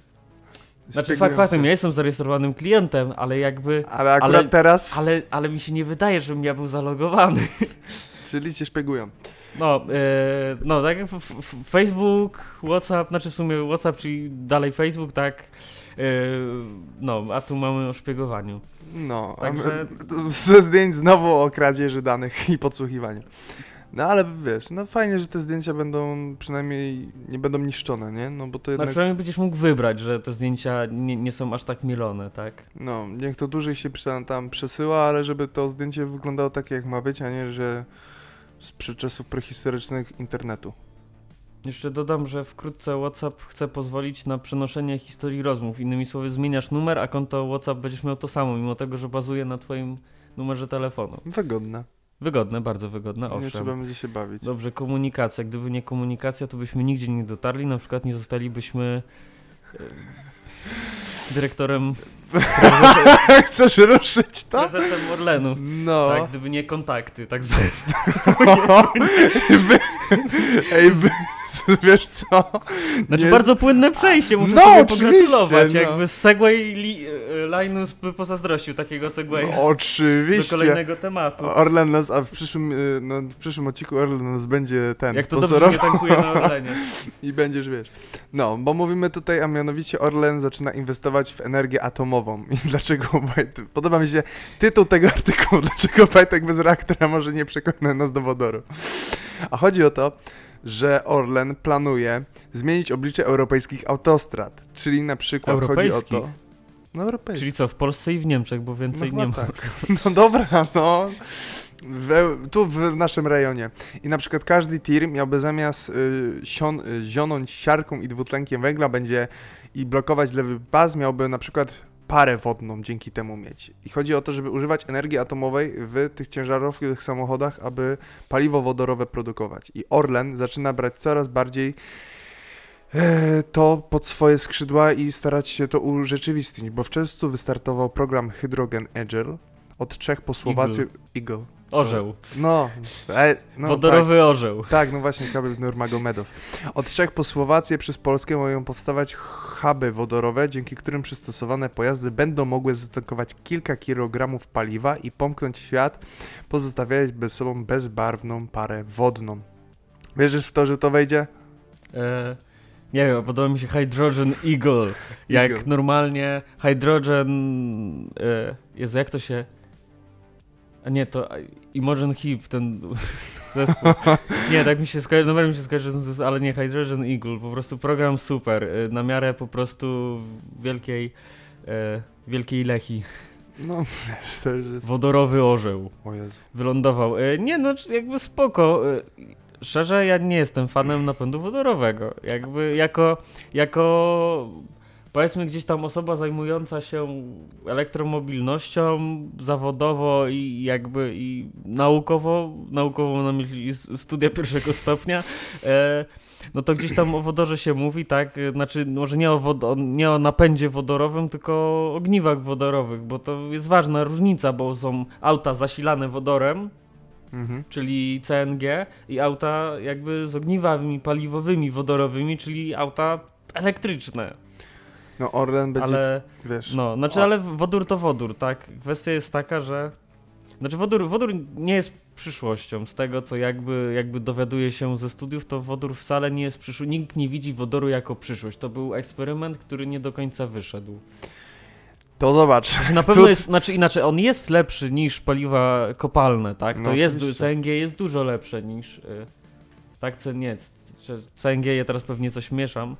Speaker 2: Znaczy fakt faktem, ja jestem zarejestrowanym klientem, ale jakby,
Speaker 3: Ale akurat
Speaker 2: ale-
Speaker 3: teraz,
Speaker 2: ale, ale mi się nie wydaje, żebym ja był zalogowany.
Speaker 3: czyli cię szpiegują.
Speaker 2: No, e, no tak jak Facebook, WhatsApp, znaczy w sumie WhatsApp, czyli dalej Facebook, tak, e, no, a tu mamy o szpiegowaniu.
Speaker 3: No,
Speaker 2: Także-
Speaker 3: ze zdjęć znowu o kradzieży danych i podsłuchiwaniu. No ale wiesz, no fajnie, że te zdjęcia będą przynajmniej nie będą niszczone, nie? No bo to
Speaker 2: No,
Speaker 3: jednak,
Speaker 2: przynajmniej będziesz mógł wybrać, że te zdjęcia nie, nie są aż tak mielone, tak?
Speaker 3: no niech to dłużej się tam przesyła, ale żeby to zdjęcie wyglądało tak jak ma być, a nie, że z czasów prehistorycznych internetu.
Speaker 2: Jeszcze dodam, że wkrótce WhatsApp chce pozwolić na przenoszenie historii rozmów. Innymi słowy, zmieniasz numer, a konto WhatsApp będziesz miał to samo, mimo tego, że bazuje na twoim numerze telefonu.
Speaker 3: Wygodne.
Speaker 2: Wygodne, bardzo wygodne,
Speaker 3: nie
Speaker 2: owszem.
Speaker 3: trzeba będzie się bawić.
Speaker 2: Dobrze, komunikacja. Gdyby nie komunikacja, to byśmy nigdzie nie dotarli. Na przykład nie zostalibyśmy e, dyrektorem,
Speaker 3: Chcesz ruszyć to?
Speaker 2: prezesem Orlenu.
Speaker 3: No.
Speaker 2: Tak, gdyby nie kontakty, tak zwane.
Speaker 3: Ej, wiesz co?
Speaker 2: Znaczy
Speaker 3: Nie-
Speaker 2: bardzo płynne przejście, muszę
Speaker 3: No,
Speaker 2: sobie pogratulować.
Speaker 3: no.
Speaker 2: Jakby Segway li, e, Linus by pozazdrościł takiego Segwaya
Speaker 3: No,
Speaker 2: do
Speaker 3: oczywiście.
Speaker 2: kolejnego tematu.
Speaker 3: Orlen nas, a w przyszłym, y, no, w przyszłym odcinku Orlen nas będzie ten
Speaker 2: Jak to dobrze
Speaker 3: sponsorował
Speaker 2: nie tankuje na Orlenie.
Speaker 3: i będziesz, wiesz. No, bo mówimy tutaj, a mianowicie Orlen zaczyna inwestować w energię atomową. I dlaczego, podoba mi się tytuł tego artykułu, dlaczego Wojtek bez reaktora może nie przekona nas do wodoru. A chodzi o to, że Orlen planuje zmienić oblicze europejskich autostrad, czyli na przykład chodzi o to... No, europejskich.
Speaker 2: Czyli co, w Polsce i w Niemczech, bo więcej
Speaker 3: No
Speaker 2: nie ma.
Speaker 3: tak. No dobra, no. We, tu w naszym rejonie. I na przykład każdy tir miałby zamiast y, sion, y, zionąć siarką i dwutlenkiem węgla będzie i blokować lewy pas, miałby na przykład parę wodną dzięki temu mieć. I chodzi o to, żeby używać energii atomowej w tych ciężarowych samochodach, aby paliwo wodorowe produkować. I Orlen zaczyna brać coraz bardziej e, to pod swoje skrzydła i starać się to urzeczywistnić, bo w czerwcu wystartował program Hydrogen Agile od Czech po Słowację Eagle.
Speaker 2: Orzeł.
Speaker 3: No, e, no
Speaker 2: Wodorowy orzeł.
Speaker 3: Tak, tak, no właśnie, kabel Nurmagomedow. Od Czech po Słowację przez Polskę mają powstawać huby wodorowe, dzięki którym przystosowane pojazdy będą mogły zatankować kilka kilogramów paliwa i pomknąć świat, pozostawiając bez sobą bezbarwną parę wodną. Wierzysz w to, że to wejdzie?
Speaker 2: E, nie wiem, podoba mi się Hydrogen Eagle. Jak
Speaker 3: Eagle.
Speaker 2: normalnie Hydrogen... E, Jezu, jak to się... A nie, to Imogen Heap, ten zespół. Nie, tak mi się skojarzy, numer mi się skojarzy, ale nie Hydrogen Eagle, po prostu program super, e, na miarę po prostu wielkiej, e, wielkiej lechi.
Speaker 3: No, wiesz, to już jest...
Speaker 2: Wodorowy orzeł
Speaker 3: O Jezu.
Speaker 2: wylądował. E, nie, no jakby spoko. E, Szczerze, ja nie jestem fanem napędu wodorowego. Jakby jako, jako powiedzmy gdzieś tam osoba zajmująca się elektromobilnością zawodowo i jakby i naukowo, naukowo na myśli studia pierwszego stopnia, e, no to gdzieś tam o wodorze się mówi, tak? Znaczy, może nie o, wod- o- nie o napędzie wodorowym, tylko o ogniwach wodorowych, bo to jest ważna różnica, bo są auta zasilane wodorem,
Speaker 3: Mhm.
Speaker 2: czyli CNG, i auta jakby z ogniwami paliwowymi wodorowymi, czyli auta elektryczne.
Speaker 3: No, Orlen będzie,
Speaker 2: Ale
Speaker 3: wiesz...
Speaker 2: no, znaczy,
Speaker 3: O.
Speaker 2: ale wodór to wodór, tak? Kwestia jest taka, że. Znaczy, wodór, wodór nie jest przyszłością. Z tego, co jakby, jakby dowiaduje się ze studiów, to wodór wcale nie jest przyszłość. Nikt nie widzi wodoru jako przyszłość. To był eksperyment, który nie do końca wyszedł.
Speaker 3: To zobacz.
Speaker 2: Znaczy, Na pewno
Speaker 3: Tu-
Speaker 2: jest, znaczy inaczej, on jest lepszy niż paliwa kopalne, tak? To
Speaker 3: No,
Speaker 2: jest,
Speaker 3: oczywiście.
Speaker 2: CNG jest dużo lepsze niż. Y, tak, C- nie, c- CNG, ja teraz pewnie coś mieszam.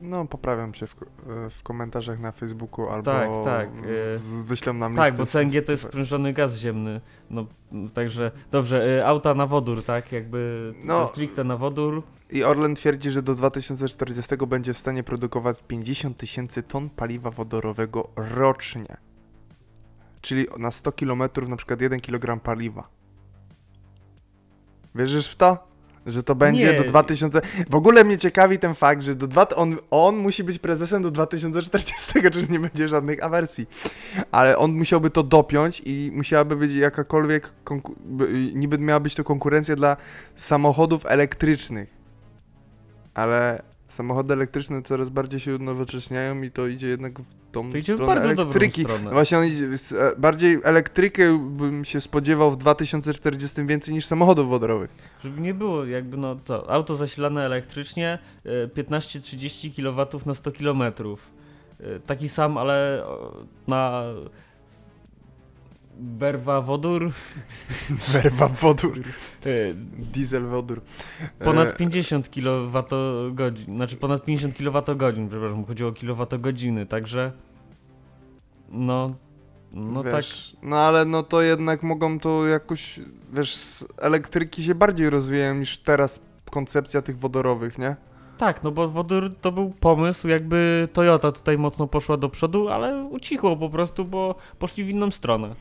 Speaker 3: No, poprawiam się w, e, w komentarzach na Facebooku albo
Speaker 2: Tak, tak, e,
Speaker 3: z, wyślę nam
Speaker 2: Tak, bo CNG to jest sprężony gaz ziemny. No, także dobrze, y, auta na wodór, tak? Jakby
Speaker 3: no.
Speaker 2: stricte na wodór.
Speaker 3: I Orlen twierdzi, że do 2040 będzie w stanie produkować 50 tysięcy ton paliwa wodorowego rocznie. Czyli na 100 km na przykład 1 kg paliwa. Wierzysz w to? Że to będzie
Speaker 2: Nie.
Speaker 3: do 2000... W ogóle mnie ciekawi ten fakt, że do dwa... on, on musi być prezesem do 2040, czyli nie będzie żadnych awersji. Ale on musiałby to dopiąć i musiałaby być jakakolwiek... Konku... by- niby miała być to konkurencja dla samochodów elektrycznych. Ale samochody elektryczne coraz bardziej się unowocześniają i to idzie jednak w tą
Speaker 2: To idzie w
Speaker 3: stronę
Speaker 2: bardzo
Speaker 3: elektryki.
Speaker 2: dobrą stronę.
Speaker 3: Właśnie on idzie, e, bardziej elektrykę bym się spodziewał w 2040 więcej niż samochodów wodorowych.
Speaker 2: Żeby nie było, jakby no to auto zasilane elektrycznie, y, 15-30 kW na 100 km. Y, Taki sam, ale na werwa wodór
Speaker 3: Werwa wodór.
Speaker 2: y,
Speaker 3: Diesel wodór.
Speaker 2: ponad
Speaker 3: E,
Speaker 2: 50 kWh, znaczy ponad 50 kWh, przepraszam, chodziło o kilowatogodziny, także no, no tak,
Speaker 3: wiesz, No ale no to jednak mogą to jakoś, wiesz, z elektryki się bardziej rozwijają niż teraz koncepcja tych wodorowych, nie?
Speaker 2: tak, no bo wodór to był pomysł, jakby Toyota tutaj mocno poszła do przodu, ale ucichło po prostu, bo poszli w inną stronę.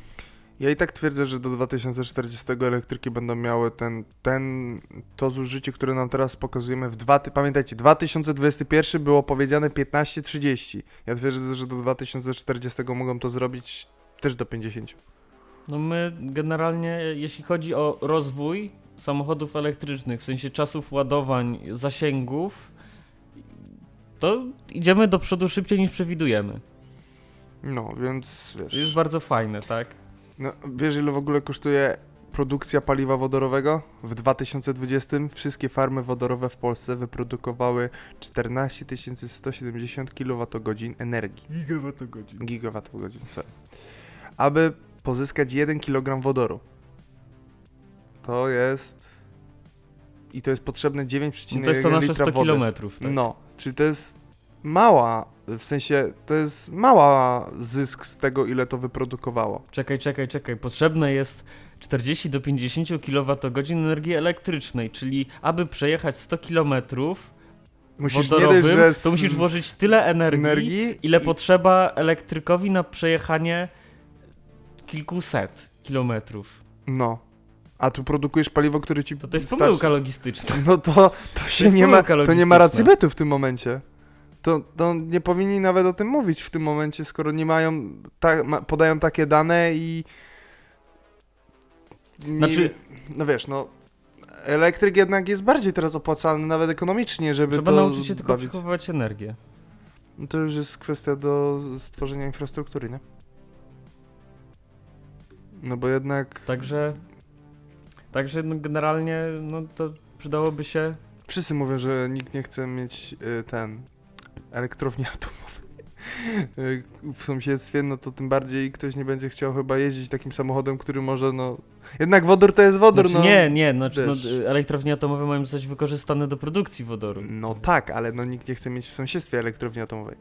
Speaker 3: Ja i tak twierdzę, że do 2040 elektryki będą miały ten, ten, to zużycie, które nam teraz pokazujemy w dwa, pamiętajcie, 2021 było powiedziane 15-30. Ja twierdzę, że do 2040 mogą to zrobić też do 50.
Speaker 2: No my generalnie, jeśli chodzi o rozwój samochodów elektrycznych, w sensie czasów ładowań, zasięgów, to idziemy do przodu szybciej niż przewidujemy.
Speaker 3: No, więc
Speaker 2: To jest
Speaker 3: wiesz,
Speaker 2: bardzo fajne, tak?
Speaker 3: No, wiesz ile w ogóle kosztuje produkcja paliwa wodorowego? W 2020 wszystkie farmy wodorowe w Polsce wyprodukowały 14 170 kWh energii.
Speaker 2: Gigawattogodzin.
Speaker 3: gigawattogodzin, sorry. Aby pozyskać 1 kg wodoru. To jest... I to jest potrzebne 9,1
Speaker 2: No to jest to nasze
Speaker 3: litra
Speaker 2: 100
Speaker 3: wody.
Speaker 2: kilometrów, tak?
Speaker 3: No, czyli to jest mała, w sensie to jest mała zysk z tego, ile to wyprodukowało.
Speaker 2: Czekaj, czekaj, czekaj. Potrzebne jest 40 do 50 kWh energii elektrycznej, czyli aby przejechać 100 km
Speaker 3: Musisz
Speaker 2: wodorowym,
Speaker 3: nie dość, że
Speaker 2: to musisz włożyć tyle energii,
Speaker 3: energii
Speaker 2: ile
Speaker 3: i-
Speaker 2: potrzeba elektrykowi na przejechanie kilkuset kilometrów.
Speaker 3: No. A tu produkujesz paliwo, które ci
Speaker 2: To to jest
Speaker 3: starczy.
Speaker 2: pomyłka logistyczna.
Speaker 3: No to, to się nie ma, to nie ma racji bytu w tym momencie. To, to nie powinni nawet o tym mówić w tym momencie, skoro nie mają, ta, ma, podają takie dane i mi,
Speaker 2: Znaczy-
Speaker 3: no wiesz, no elektryk jednak jest bardziej teraz opłacalny, nawet ekonomicznie, żeby
Speaker 2: Trzeba
Speaker 3: to
Speaker 2: nauczyć się tylko
Speaker 3: bawić.
Speaker 2: przechowywać energię.
Speaker 3: No to już jest kwestia do stworzenia infrastruktury, nie? No bo jednak
Speaker 2: Także, także no generalnie no to przydałoby się
Speaker 3: wszyscy mówią, że nikt nie chce mieć y, ten elektrowni atomowej w sąsiedztwie, no to tym bardziej ktoś nie będzie chciał chyba jeździć takim samochodem, który może, no... Jednak wodór to jest wodór,
Speaker 2: znaczy,
Speaker 3: no...
Speaker 2: Nie, nie, znaczy, no, elektrownie atomowe mają zostać wykorzystane do produkcji wodoru.
Speaker 3: No tak, ale no nikt nie chce mieć w sąsiedztwie elektrowni atomowej.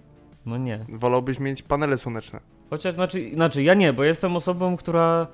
Speaker 2: No nie.
Speaker 3: Wolałbyś mieć panele słoneczne.
Speaker 2: Chociaż, znaczy, znaczy ja nie, bo jestem osobą, która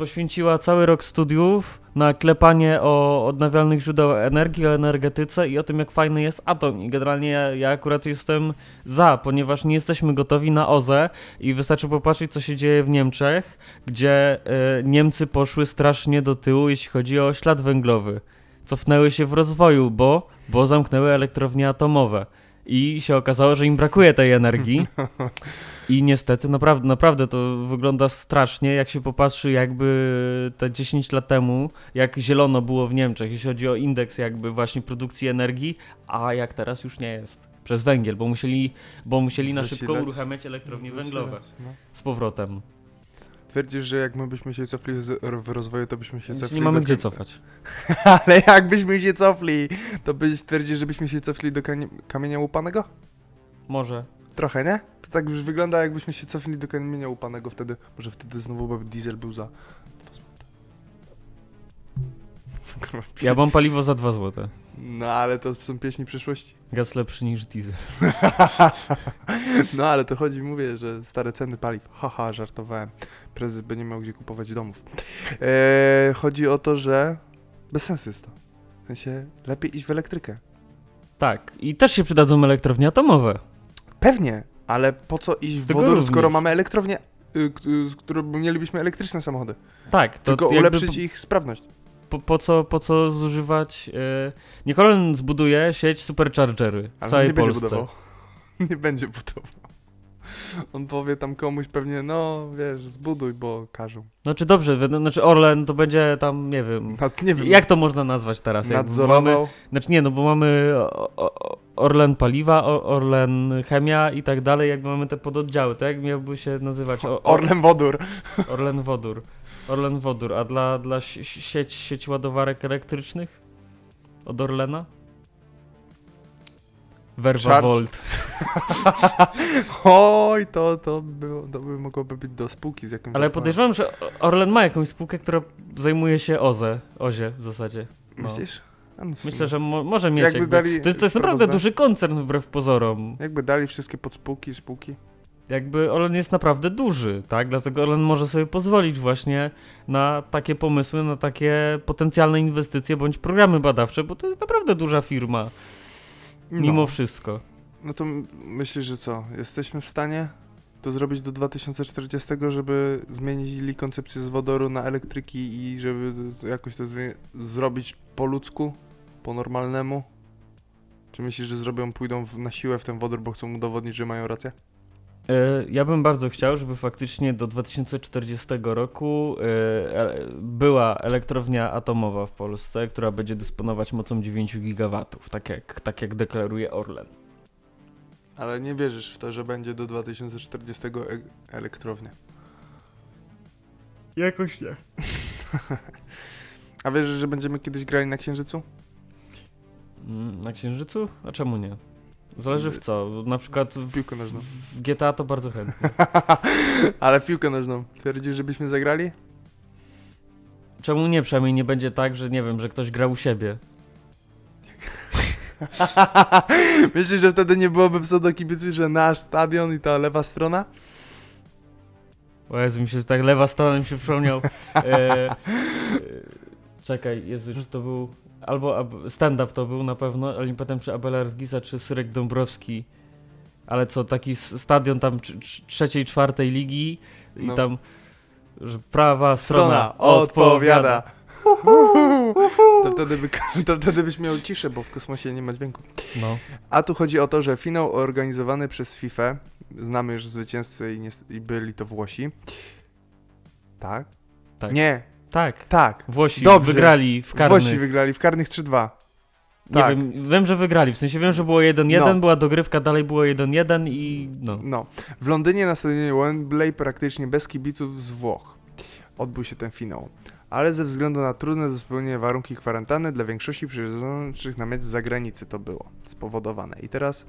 Speaker 2: poświęciła cały rok studiów na klepanie o odnawialnych źródeł energii, o energetyce i o tym, jak fajny jest atom. I generalnie ja, ja akurat jestem za, ponieważ nie jesteśmy gotowi na OZE i wystarczy popatrzeć, co się dzieje w Niemczech, gdzie y, Niemcy poszły strasznie do tyłu, jeśli chodzi o ślad węglowy. Cofnęły się w rozwoju, bo, bo zamknęły elektrownie atomowe. I się okazało, że im brakuje tej energii. I niestety, naprawdę, naprawdę to wygląda strasznie, jak się popatrzy jakby te 10 lat temu, jak zielono było w Niemczech, jeśli chodzi o indeks jakby właśnie produkcji energii, a jak teraz już nie jest. Przez węgiel, bo musieli, bo musieli na szybko
Speaker 3: Zasilać.
Speaker 2: uruchamiać elektrownie węglowe
Speaker 3: Zasilać, no.
Speaker 2: z powrotem.
Speaker 3: Twierdzisz, że jak my byśmy się cofli w rozwoju, to byśmy się cofli
Speaker 2: nie mamy
Speaker 3: do
Speaker 2: gdzie cofać.
Speaker 3: Ale jakbyśmy się cofli, to byś twierdzisz, żebyśmy się cofli do kamienia łupanego?
Speaker 2: Może.
Speaker 3: Trochę, nie? To tak już wygląda, jakbyśmy się cofli do kamienia łupanego wtedy. Może wtedy znowu by diesel był za... dwa złote. Kurwa,
Speaker 2: Ja mam paliwo za 2 zł.
Speaker 3: No ale to są pieśni przyszłości.
Speaker 2: Gaz lepszy niż diesel.
Speaker 3: No ale to chodzi, mówię, że stare ceny paliw. Haha, żartowałem. Prezes by nie miał gdzie kupować domów. Eee, chodzi o to, że bez sensu jest to. W sensie, lepiej iść w elektrykę.
Speaker 2: Tak. I też się przydadzą elektrownie atomowe.
Speaker 3: Pewnie, ale po co iść w
Speaker 2: Tego
Speaker 3: wodór,
Speaker 2: również.
Speaker 3: skoro mamy elektrownię, y, z którą mielibyśmy elektryczne samochody?
Speaker 2: Tak. To
Speaker 3: Tylko ulepszyć ich sprawność.
Speaker 2: po, po, co, po co zużywać. Niech Orlen zbuduje sieć superchargery w
Speaker 3: Ale
Speaker 2: całej
Speaker 3: nie będzie
Speaker 2: Polsce.
Speaker 3: budował. Nie będzie budował. On powie tam komuś pewnie, no wiesz, zbuduj, bo każą.
Speaker 2: Znaczy dobrze, znaczy Orlen to będzie tam, nie wiem.
Speaker 3: Nad, nie wiem,
Speaker 2: Jak to można nazwać teraz? Jakby Mamy,
Speaker 3: nadzorował.
Speaker 2: znaczy nie, no bo mamy o, o, Orlen Paliwa, o, Orlen Chemia i tak dalej, jakby mamy te pododdziały, tak? Jak miałby się nazywać? O, o,
Speaker 3: Orlen Wodór.
Speaker 2: Orlen Wodór. Orlen Wodór, a dla, dla si- sieć, sieć ładowarek elektrycznych? Od Orlena?
Speaker 3: Charge.
Speaker 2: Volt.
Speaker 3: Oj, to, to, było, to by mogłoby być do spółki z jakąś...
Speaker 2: Ale podejrzewam, że Orlen ma jakąś spółkę, która zajmuje się OZE, OZie w zasadzie. no.
Speaker 3: Myślisz? No.
Speaker 2: Myślę, że mo może mieć.
Speaker 3: Jakby
Speaker 2: Jakby
Speaker 3: dali
Speaker 2: to, jest, to jest naprawdę duży koncern wbrew pozorom.
Speaker 3: Jakby dali wszystkie podspółki, spółki.
Speaker 2: Jakby Orlen jest naprawdę duży, tak? Dlatego Orlen może sobie pozwolić właśnie na takie pomysły, na takie potencjalne inwestycje bądź programy badawcze, bo to jest naprawdę duża firma,
Speaker 3: No.
Speaker 2: mimo wszystko.
Speaker 3: No to myślisz, że co? Jesteśmy w stanie to zrobić do 2040, żeby zmienili koncepcję z wodoru na elektryki i żeby jakoś to zrobić po ludzku, po normalnemu? Czy myślisz, że zrobią, pójdą w, na siłę w ten wodór, bo chcą udowodnić, że mają rację?
Speaker 2: E, Ja bym bardzo chciał, żeby faktycznie do 2040 roku e, e, była elektrownia atomowa w Polsce, która będzie dysponować mocą 9 gigawatów, tak jak, tak jak deklaruje Orlen.
Speaker 3: Ale nie wierzysz w to, że będzie do 2040 e elektrownia.
Speaker 2: Jakoś nie.
Speaker 3: A wierzysz, że będziemy kiedyś grali na Księżycu?
Speaker 2: Mm, Na Księżycu? A czemu nie? Zależy w co. Na przykład w,
Speaker 3: Piłkę nożną.
Speaker 2: w GTA to bardzo chętnie.
Speaker 3: Ale piłkę nożną. Twierdzisz, żebyśmy zagrali?
Speaker 2: Czemu nie? Przynajmniej nie będzie tak, że nie wiem, że ktoś gra u siebie.
Speaker 3: Myślisz, że wtedy nie byłoby pseudo kibicy, że nasz stadion i ta lewa strona?
Speaker 2: O Jezu, mi się tak lewa strona mi się przypomniał. E, e, czekaj, Jezu, czy to był... Albo stand-up to był na pewno, ale nie pamiętam czy Abelard Giza, czy Syrek Dąbrowski. Ale co, taki stadion tam trz- trz- trzeciej, czwartej ligi i
Speaker 3: No.
Speaker 2: tam że prawa strona,
Speaker 3: Strona
Speaker 2: odpowiada.
Speaker 3: odpowiada. To wtedy, by, to wtedy byś miał ciszę, bo w kosmosie nie ma dźwięku.
Speaker 2: No.
Speaker 3: A tu chodzi o to, że finał organizowany przez FIFA, znamy już zwycięzcę i, nies- i byli to Włosi. Tak.
Speaker 2: Tak.
Speaker 3: Nie,
Speaker 2: Tak.
Speaker 3: tak.
Speaker 2: Włosi
Speaker 3: Dobrze.
Speaker 2: wygrali w karnych.
Speaker 3: Włosi wygrali w karnych 3-2.
Speaker 2: Nie
Speaker 3: tak.
Speaker 2: wiem, wiem, że wygrali. W sensie wiem, że było 1-1,
Speaker 3: No.
Speaker 2: była dogrywka, dalej było 1-1 i no.
Speaker 3: No. W Londynie na stadionie Wembley praktycznie bez kibiców z Włoch odbył się ten finał. Ale ze względu na trudne do spełnienia warunki kwarantanny dla większości przyjeżdżających na mecz z zagranicy to było spowodowane. I teraz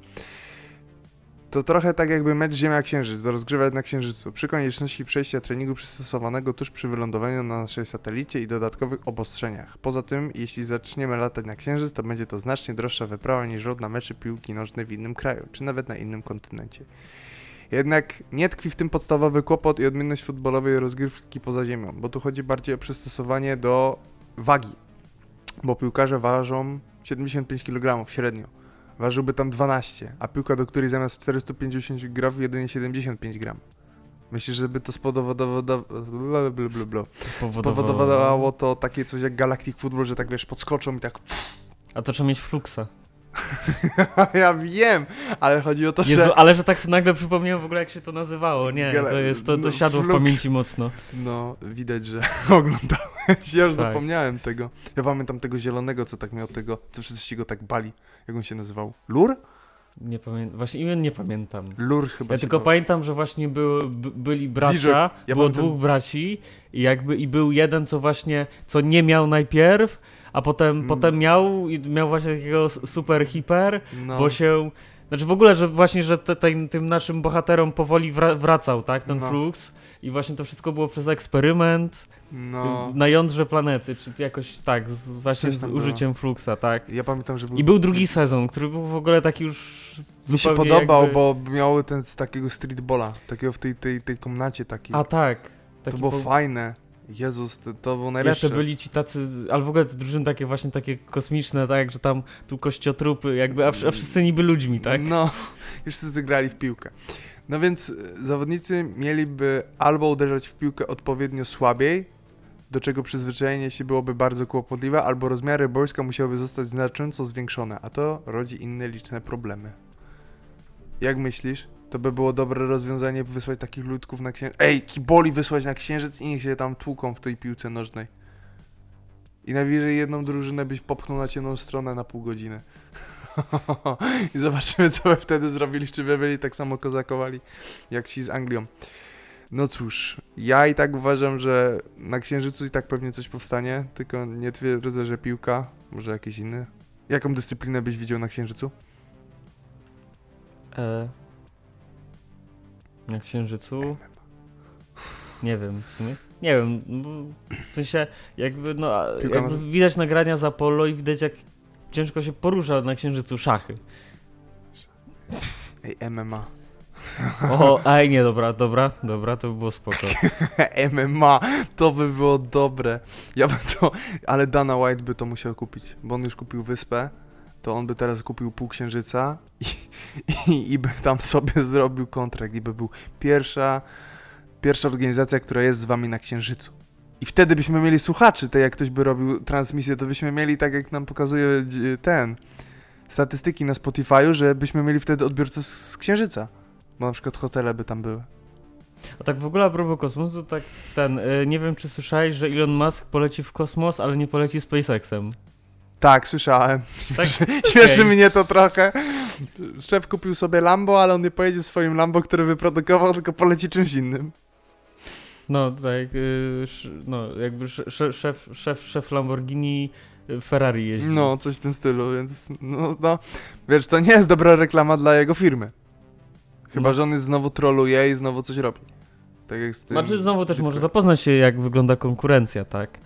Speaker 3: to trochę tak jakby mecz Ziemia-Księżyc, do rozgrywać na Księżycu. Przy konieczności przejścia treningu przystosowanego tuż przy wylądowaniu na naszej satelicie i dodatkowych obostrzeniach. Poza tym, jeśli zaczniemy latać na Księżyc, to będzie to znacznie droższa wyprawa niż lot na mecze piłki nożnej w innym kraju, czy nawet na innym kontynencie. Jednak nie tkwi w tym podstawowy kłopot i odmienność futbolowej rozgrywki poza ziemią, bo tu chodzi bardziej o przystosowanie do wagi. Bo piłkarze ważą 75 kg średnio. Ważyłby tam 12, a piłka, do której zamiast 450 gramów jedynie 75 gram. Myślisz, żeby to spowodowało, spowodowało to takie coś jak Galactic Football, że tak wiesz, podskoczą i tak
Speaker 2: A to trzeba mieć fluksa.
Speaker 3: ja wiem, ale chodzi o to,
Speaker 2: Jezu,
Speaker 3: że
Speaker 2: ale że tak sobie nagle przypomniałem w ogóle jak się to nazywało. Nie, to jest, to, to
Speaker 3: no,
Speaker 2: siadło w
Speaker 3: flux.
Speaker 2: pamięci mocno.
Speaker 3: No, widać, że oglądałeś. Ja już
Speaker 2: Tak.
Speaker 3: zapomniałem tego. Ja pamiętam tego zielonego, co tak miał tego, co wszyscy się go tak bali. Jak on się nazywał? Lur?
Speaker 2: Nie pamiętam, właśnie imion nie pamiętam.
Speaker 3: Lur chyba
Speaker 2: Ja tylko
Speaker 3: po-
Speaker 2: pamiętam, że właśnie był, by, byli bracia.
Speaker 3: Ja
Speaker 2: było
Speaker 3: pamiętam-
Speaker 2: dwóch braci i jakby i był jeden, co właśnie, co nie miał najpierw, a potem,
Speaker 3: Mm.
Speaker 2: potem miał i miał właśnie takiego super hiper,
Speaker 3: No,
Speaker 2: bo się, znaczy w ogóle, że właśnie, że te, ten, tym naszym bohaterom powoli wra, wracał, tak, ten
Speaker 3: No.
Speaker 2: flux i właśnie to wszystko było przez eksperyment
Speaker 3: no.
Speaker 2: na jądrze planety, czy jakoś tak, z, właśnie z
Speaker 3: tam było.
Speaker 2: użyciem fluxa, tak.
Speaker 3: Ja pamiętam, że był...
Speaker 2: I był drugi sezon, który był w ogóle taki już
Speaker 3: Mi się podobał,
Speaker 2: jakby...
Speaker 3: bo miały ten z takiego streetbola, takiego w tej, tej, tej komnacie takiej.
Speaker 2: A tak.
Speaker 3: to było
Speaker 2: po-
Speaker 3: fajne. Jezus, to, to było najlepsze.
Speaker 2: Jeszcze byli ci tacy, ale w ogóle te drużyny takie właśnie takie kosmiczne, tak, że tam tu kościotrupy, jakby, a, a wszyscy niby ludźmi, tak?
Speaker 3: No, już wszyscy grali w piłkę. No więc e, zawodnicy mieliby albo uderzać w piłkę odpowiednio słabiej, do czego przyzwyczajenie się byłoby bardzo kłopotliwe, albo rozmiary boiska musiałyby zostać znacząco zwiększone, a to rodzi inne liczne problemy. Jak myślisz? To by było dobre rozwiązanie wysłać takich ludków na księżyc. Ej, kiboli wysłać na księżyc i niech się tam tłuką w tej piłce nożnej. I najwyżej jedną drużynę byś popchnął na ciemną stronę na pół godziny. I zobaczymy, co by wtedy zrobili, czy by byli tak samo kozakowali, jak ci z Anglią. No cóż, ja i tak uważam, że na Księżycu i tak pewnie coś powstanie, tylko nie twierdzę, że piłka, może jakiś inny. Jaką dyscyplinę byś widział na Księżycu?
Speaker 2: E... Na Księżycu? Nie wiem, w sumie. Nie wiem, bo w sensie jakby, no, jakby widać nagrania z Apollo i widać jak ciężko się porusza na Księżycu szachy.
Speaker 3: Ej, MMA.
Speaker 2: O, aj nie, dobra, dobra, dobra, to by było spoko.
Speaker 3: MMA, to by było dobre. Ja bym to, ale Dana White by to musiał kupić, bo on już kupił wyspę, to on by teraz kupił pół księżyca i, i, i by tam sobie zrobił kontrakt i by był pierwsza, pierwsza organizacja, która jest z wami na księżycu. I wtedy byśmy mieli słuchaczy, tak jak ktoś by robił transmisję, to byśmy mieli tak jak nam pokazuje dzi- ten statystyki na Spotify'u, że byśmy mieli wtedy odbiorców z księżyca. Bo na przykład hotele by tam były.
Speaker 2: A tak w ogóle a propos kosmosu, tak ten, y, nie wiem czy słyszałeś, że Elon Musk poleci w kosmos, ale nie poleci SpaceXem.
Speaker 3: Tak, słyszałem.
Speaker 2: Tak?
Speaker 3: Śmieszy
Speaker 2: Okej.
Speaker 3: mnie to trochę. Szef kupił sobie Lambo, ale on nie pojedzie swoim Lambo, które wyprodukował, tylko poleci czymś innym.
Speaker 2: No, tak, y, no, jakby sz, sze- szef, szef, szef Lamborghini y, Ferrari jeździ.
Speaker 3: No, coś w tym stylu, więc no, no, wiesz, to nie jest dobra reklama dla jego firmy. Chyba,
Speaker 2: No.
Speaker 3: że on jest znowu troluje i znowu coś robi. Tak jak z tym...
Speaker 2: Znaczy znowu też
Speaker 3: Bitcoin.
Speaker 2: może zapoznać się jak wygląda konkurencja, tak?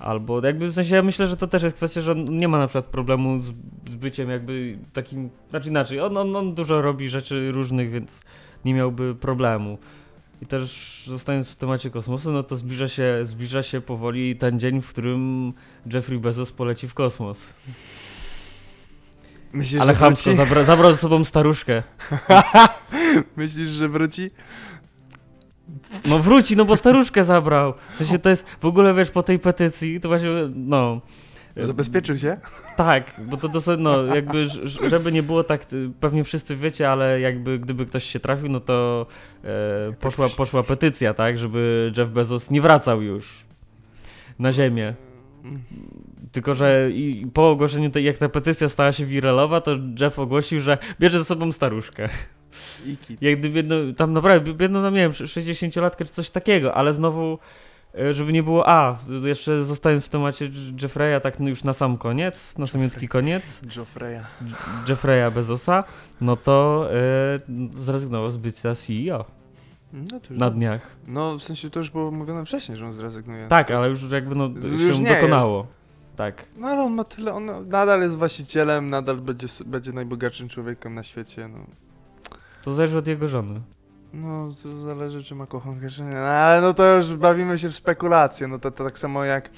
Speaker 2: Albo jakby w sensie ja myślę, że to też jest kwestia, że on nie ma na przykład problemu z, z byciem jakby takim, znaczy inaczej, on, on, on dużo robi rzeczy różnych, więc nie miałby problemu. I też zostając w temacie kosmosu, no to zbliża się, zbliża się powoli ten dzień, w którym Jeffrey Bezos poleci w kosmos.
Speaker 3: Myślisz,
Speaker 2: Ale
Speaker 3: że
Speaker 2: chamsko,
Speaker 3: wróci?
Speaker 2: zabra, zabrał ze sobą staruszkę.
Speaker 3: Myślisz, że wróci?
Speaker 2: No wróci, no bo staruszkę zabrał. W sensie to jest, w ogóle wiesz, po tej petycji, to właśnie, no...
Speaker 3: Zabezpieczył się?
Speaker 2: Tak, bo to dosłownie, no jakby, żeby nie było tak, y, pewnie wszyscy wiecie, ale jakby gdyby ktoś się trafił, no to e, poszła, poszła petycja, tak, żeby Jeff Bezos nie wracał już. na ziemię. Tylko, że po ogłoszeniu tej, jak ta petycja stała się wiralowa, to Jeff ogłosił, że bierze ze sobą staruszkę. Jak gdyby jedno, tam naprawdę, jedno tam, nie wiem, 60-latkę czy coś takiego, ale znowu, e, żeby nie było, a, jeszcze zostając w temacie Jeffreya, tak no już na sam koniec, na samiutki koniec,
Speaker 3: Joffreya.
Speaker 2: Jeffreya Bezosa, no to e, zrezygnował z bycia CEO
Speaker 3: No, to już
Speaker 2: na dniach.
Speaker 3: no w sensie to już było mówione wcześniej, że on zrezygnuje.
Speaker 2: Tak, ale już jakby no
Speaker 3: już
Speaker 2: się dokonało. Tak.
Speaker 3: No ale on ma tyle, on nadal jest właścicielem, nadal będzie, będzie najbogatszym człowiekiem na świecie, no.
Speaker 2: To zależy od jego żony.
Speaker 3: No, to zależy, czy ma kochankę, czy nie. No, ale no to już bawimy się w spekulacje. No to, to tak samo jak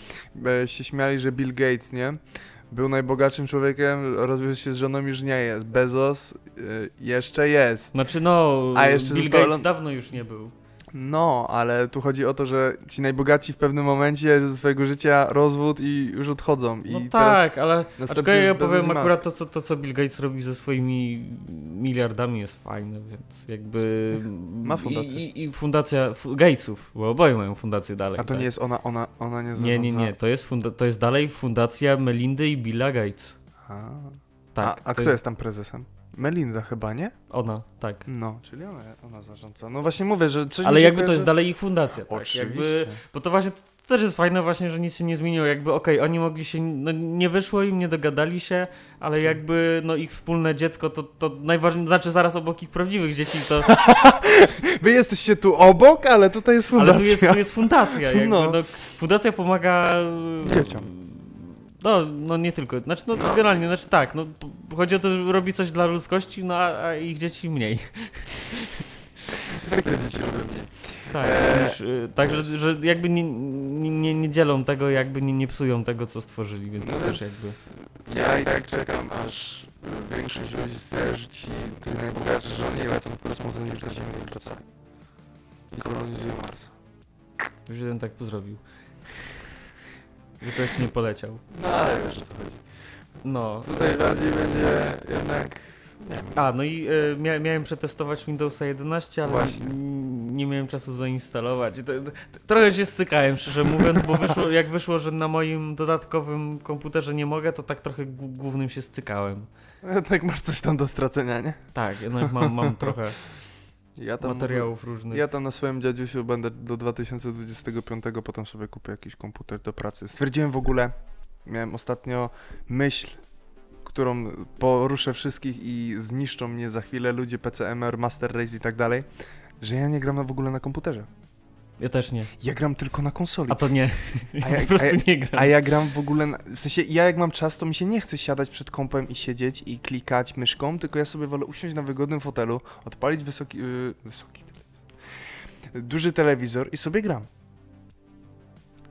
Speaker 3: e, się śmiali, że Bill Gates, nie? Był najbogatszym człowiekiem, rozwiódł się z żoną, już nie jest. Bezos e, jeszcze jest.
Speaker 2: Znaczy no,
Speaker 3: A jeszcze
Speaker 2: Bill
Speaker 3: został
Speaker 2: Gates dawno już nie był.
Speaker 3: No, ale tu chodzi o to, że ci najbogaci w pewnym momencie ze swojego życia rozwód i już odchodzą. I
Speaker 2: No tak, ale aczkolwiek ja
Speaker 3: jest
Speaker 2: powiem akurat to co, to, co Bill Gates robi ze swoimi miliardami jest fajne, więc jakby...
Speaker 3: Ma fundację.
Speaker 2: I, i, fundacja fu- Gatesów, bo oboje mają fundację dalej.
Speaker 3: A to
Speaker 2: tak?
Speaker 3: nie jest ona, ona, ona nie
Speaker 2: Nie, nie,
Speaker 3: zarządza?
Speaker 2: nie, to jest, funda- to jest dalej fundacja Melindy i Billa Gates.
Speaker 3: A,
Speaker 2: Tak,
Speaker 3: a, a
Speaker 2: to
Speaker 3: kto jest tam prezesem? Melinda chyba, nie?
Speaker 2: Ona, tak.
Speaker 3: No, czyli ona, ona zarządza. No właśnie mówię, że coś
Speaker 2: Ale jakby to jest dalej ich fundacja, tak?
Speaker 3: Oczywiście.
Speaker 2: Jakby, bo to właśnie to też jest fajne właśnie, że nic się nie zmieniło. Jakby okej, oni mogli się, no nie wyszło im, nie dogadali się, ale
Speaker 3: Tak.
Speaker 2: jakby no ich wspólne dziecko to, to najważniejsze, znaczy zaraz obok ich prawdziwych dzieci to,
Speaker 3: Wy jesteście tu obok, ale tutaj jest fundacja.
Speaker 2: ale tu jest, tu jest fundacja. Jakby,
Speaker 3: No.
Speaker 2: no. fundacja pomaga...
Speaker 3: Dzieciom.
Speaker 2: No, no nie tylko, znaczy no, generalnie, znaczy tak, no chodzi o to, że robi coś dla ludzkości, no a, a ich dzieci mniej.
Speaker 3: Takie dzieci robią mniej.
Speaker 2: Tak,
Speaker 3: Eee.
Speaker 2: niż, y, tak że, że jakby nie, nie, nie, dzielą tego, jakby nie, nie psują tego, co stworzyli, więc
Speaker 3: No
Speaker 2: też jakby...
Speaker 3: ja i tak czekam, aż większość ludzi stwierdzi, tych najbogatszy, że oni lecą w kosmos, oni już na Ziemię nie wracają. I kolonizują Mars.
Speaker 2: Już jeden tak tu zrobił. Jeszcze nie poleciał.
Speaker 3: No ale wiesz o co chodzi.
Speaker 2: No.
Speaker 3: Tutaj bardziej będzie jednak, nie wiem.
Speaker 2: A, no i y, mia miałem przetestować Windowsa 11, ale nie miałem czasu zainstalować. To, to, trochę się stykałem, szczerze mówiąc, bo wyszło, jak wyszło, że na moim dodatkowym komputerze nie mogę, to tak trochę głównym się stykałem.
Speaker 3: Jednak masz coś tam do stracenia, nie?
Speaker 2: Tak, jednak mam, mam trochę
Speaker 3: Ja tam
Speaker 2: materiałów różnych.
Speaker 3: Ja tam na swoim dziadziusiu będę do 2025, potem sobie kupię jakiś komputer do pracy. Stwierdziłem w ogóle, miałem ostatnio myśl, którą poruszę wszystkich i zniszczą mnie za chwilę ludzie PCMR, Master Race i tak dalej, że ja nie gram na- w ogóle na komputerze.
Speaker 2: Ja też nie.
Speaker 3: Ja gram tylko na konsoli.
Speaker 2: A to nie.
Speaker 3: A
Speaker 2: Ja po prostu
Speaker 3: ja-
Speaker 2: nie gram.
Speaker 3: A ja gram w ogóle, na, w sensie ja jak mam czas, to mi się nie chce siadać przed kompem i siedzieć i klikać myszką, tylko ja sobie wolę usiąść na wygodnym fotelu, odpalić wysoki, yy, wysoki telewizor, duży telewizor i sobie gram.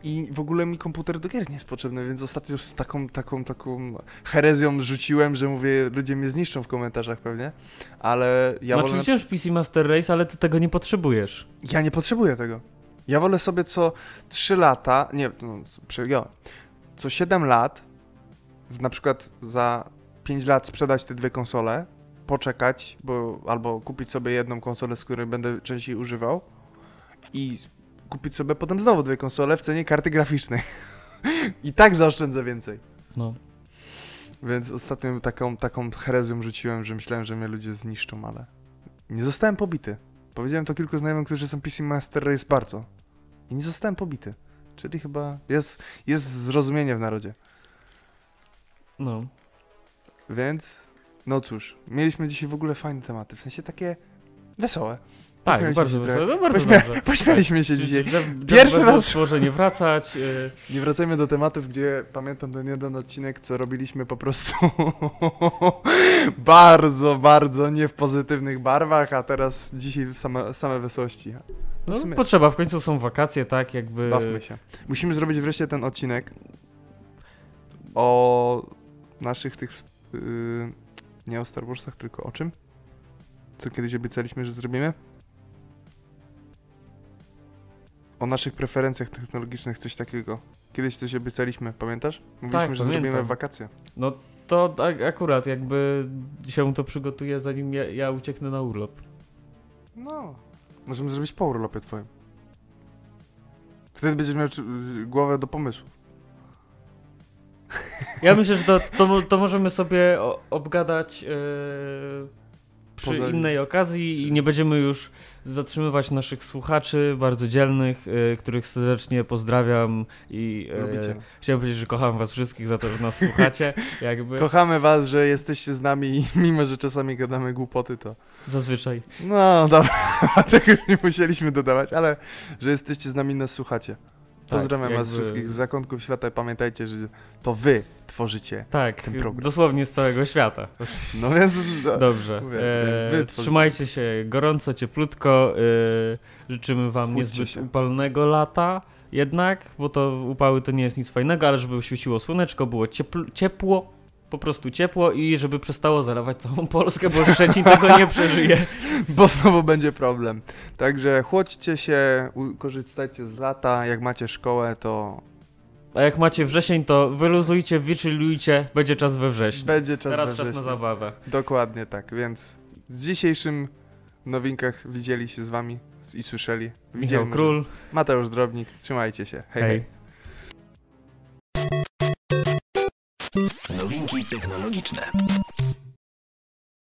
Speaker 3: I w ogóle mi komputer do gier nie jest potrzebny, więc ostatnio z taką, taką, taką herezją rzuciłem, że mówię, ludzie mnie zniszczą w komentarzach pewnie, ale ja
Speaker 2: znaczy
Speaker 3: wolę...
Speaker 2: wciąż PC Master Race, ale ty tego nie potrzebujesz.
Speaker 3: Ja nie potrzebuję tego. Ja wolę sobie co 3 lata, nie, no, co 7 lat, na przykład za 5 lat sprzedać te dwie konsole, poczekać, bo albo kupić sobie jedną konsolę, z której będę częściej używał i kupić sobie potem znowu dwie konsole w cenie karty graficznej. I tak zaoszczędzę więcej.
Speaker 2: No.
Speaker 3: Więc ostatnio taką, taką herezją rzuciłem, że myślałem, że mnie ludzie zniszczą, ale nie zostałem pobity. Powiedziałem to kilku znajomym, którzy są PC Master Race bardzo. I nie zostałem pobity. Czyli chyba jest, jest zrozumienie w narodzie.
Speaker 2: No.
Speaker 3: Więc, no cóż, mieliśmy dzisiaj w ogóle fajne tematy, w sensie takie wesołe.
Speaker 2: Tak, bardzo
Speaker 3: się trochę.
Speaker 2: No, bardzo
Speaker 3: Pośmia-. Pośmialiśmy się
Speaker 2: Tak.
Speaker 3: dzisiaj.
Speaker 2: Jeff- Jeff
Speaker 3: Pierwszy raz-
Speaker 2: może nie wracać. y,
Speaker 3: Nie wracajmy do tematów, gdzie pamiętam ten jeden odcinek, co robiliśmy po prostu bardzo, bardzo nie w pozytywnych barwach, a teraz dzisiaj same, same wesołości.
Speaker 2: No,
Speaker 3: W sumie-
Speaker 2: potrzeba, w końcu są wakacje, tak, jakby...
Speaker 3: Bawmy się. Musimy zrobić wreszcie ten odcinek o naszych tych. Yy, nie o Star Warsach, tylko o czym? Co kiedyś obiecaliśmy, że zrobimy? O naszych preferencjach technologicznych, coś takiego. Kiedyś coś obiecaliśmy, pamiętasz? Mówiliśmy,
Speaker 2: Tak,
Speaker 3: że zrobimy
Speaker 2: pamiętam.
Speaker 3: w wakacje.
Speaker 2: No to ak- akurat jakby się to przygotuje, zanim ja, ja ucieknę na urlop.
Speaker 3: No. Możemy zrobić po urlopie twoim. Wtedy będziesz miał czy- głowę do pomysłu.
Speaker 2: Ja myślę, że to, to, to możemy sobie obgadać e, przy
Speaker 3: Poza-
Speaker 2: innej okazji i nie będziemy już zatrzymywać naszych słuchaczy, bardzo dzielnych, e, których serdecznie pozdrawiam i e, chciałem powiedzieć, że kocham was wszystkich za to, że nas słuchacie, jakby
Speaker 3: Kochamy was, że jesteście z nami i mimo, że czasami gadamy głupoty, to...
Speaker 2: zazwyczaj.
Speaker 3: No dobra, tego już nie musieliśmy dodawać, ale że jesteście z nami i nas słuchacie. Pozdrawiam
Speaker 2: Tak,
Speaker 3: was
Speaker 2: jakby-
Speaker 3: wszystkich z zakątków świata i pamiętajcie, że to wy tworzycie.
Speaker 2: Tak,
Speaker 3: ten program.
Speaker 2: dosłownie z całego świata.
Speaker 3: No więc... no,
Speaker 2: Dobrze.
Speaker 3: Mówię,
Speaker 2: E,
Speaker 3: więc
Speaker 2: trzymajcie się gorąco, cieplutko. E, życzymy wam
Speaker 3: Chłódźcie
Speaker 2: niezbyt
Speaker 3: się.
Speaker 2: upalnego lata jednak, bo to upały to nie jest nic fajnego, ale żeby świeciło słoneczko, było ciepl, ciepło, po prostu ciepło i żeby przestało zalewać całą Polskę, bo Szczecin tego nie przeżyje.
Speaker 3: bo znowu będzie problem. Także chłodźcie się, korzystajcie z lata, jak macie szkołę, to
Speaker 2: A jak macie wrzesień, to wyluzujcie, wyczylujcie, będzie czas we wrześniu.
Speaker 3: będzie czas
Speaker 2: Teraz
Speaker 3: we
Speaker 2: czas na
Speaker 3: wrześniu.
Speaker 2: zabawę.
Speaker 3: Dokładnie tak, więc w dzisiejszym nowinkach widzieli się z wami i słyszeli.
Speaker 2: Michał
Speaker 3: Widzieli
Speaker 2: Król,
Speaker 3: Mateusz Drobnik, trzymajcie się. hej. hej.
Speaker 2: hej.
Speaker 1: Nowinki technologiczne.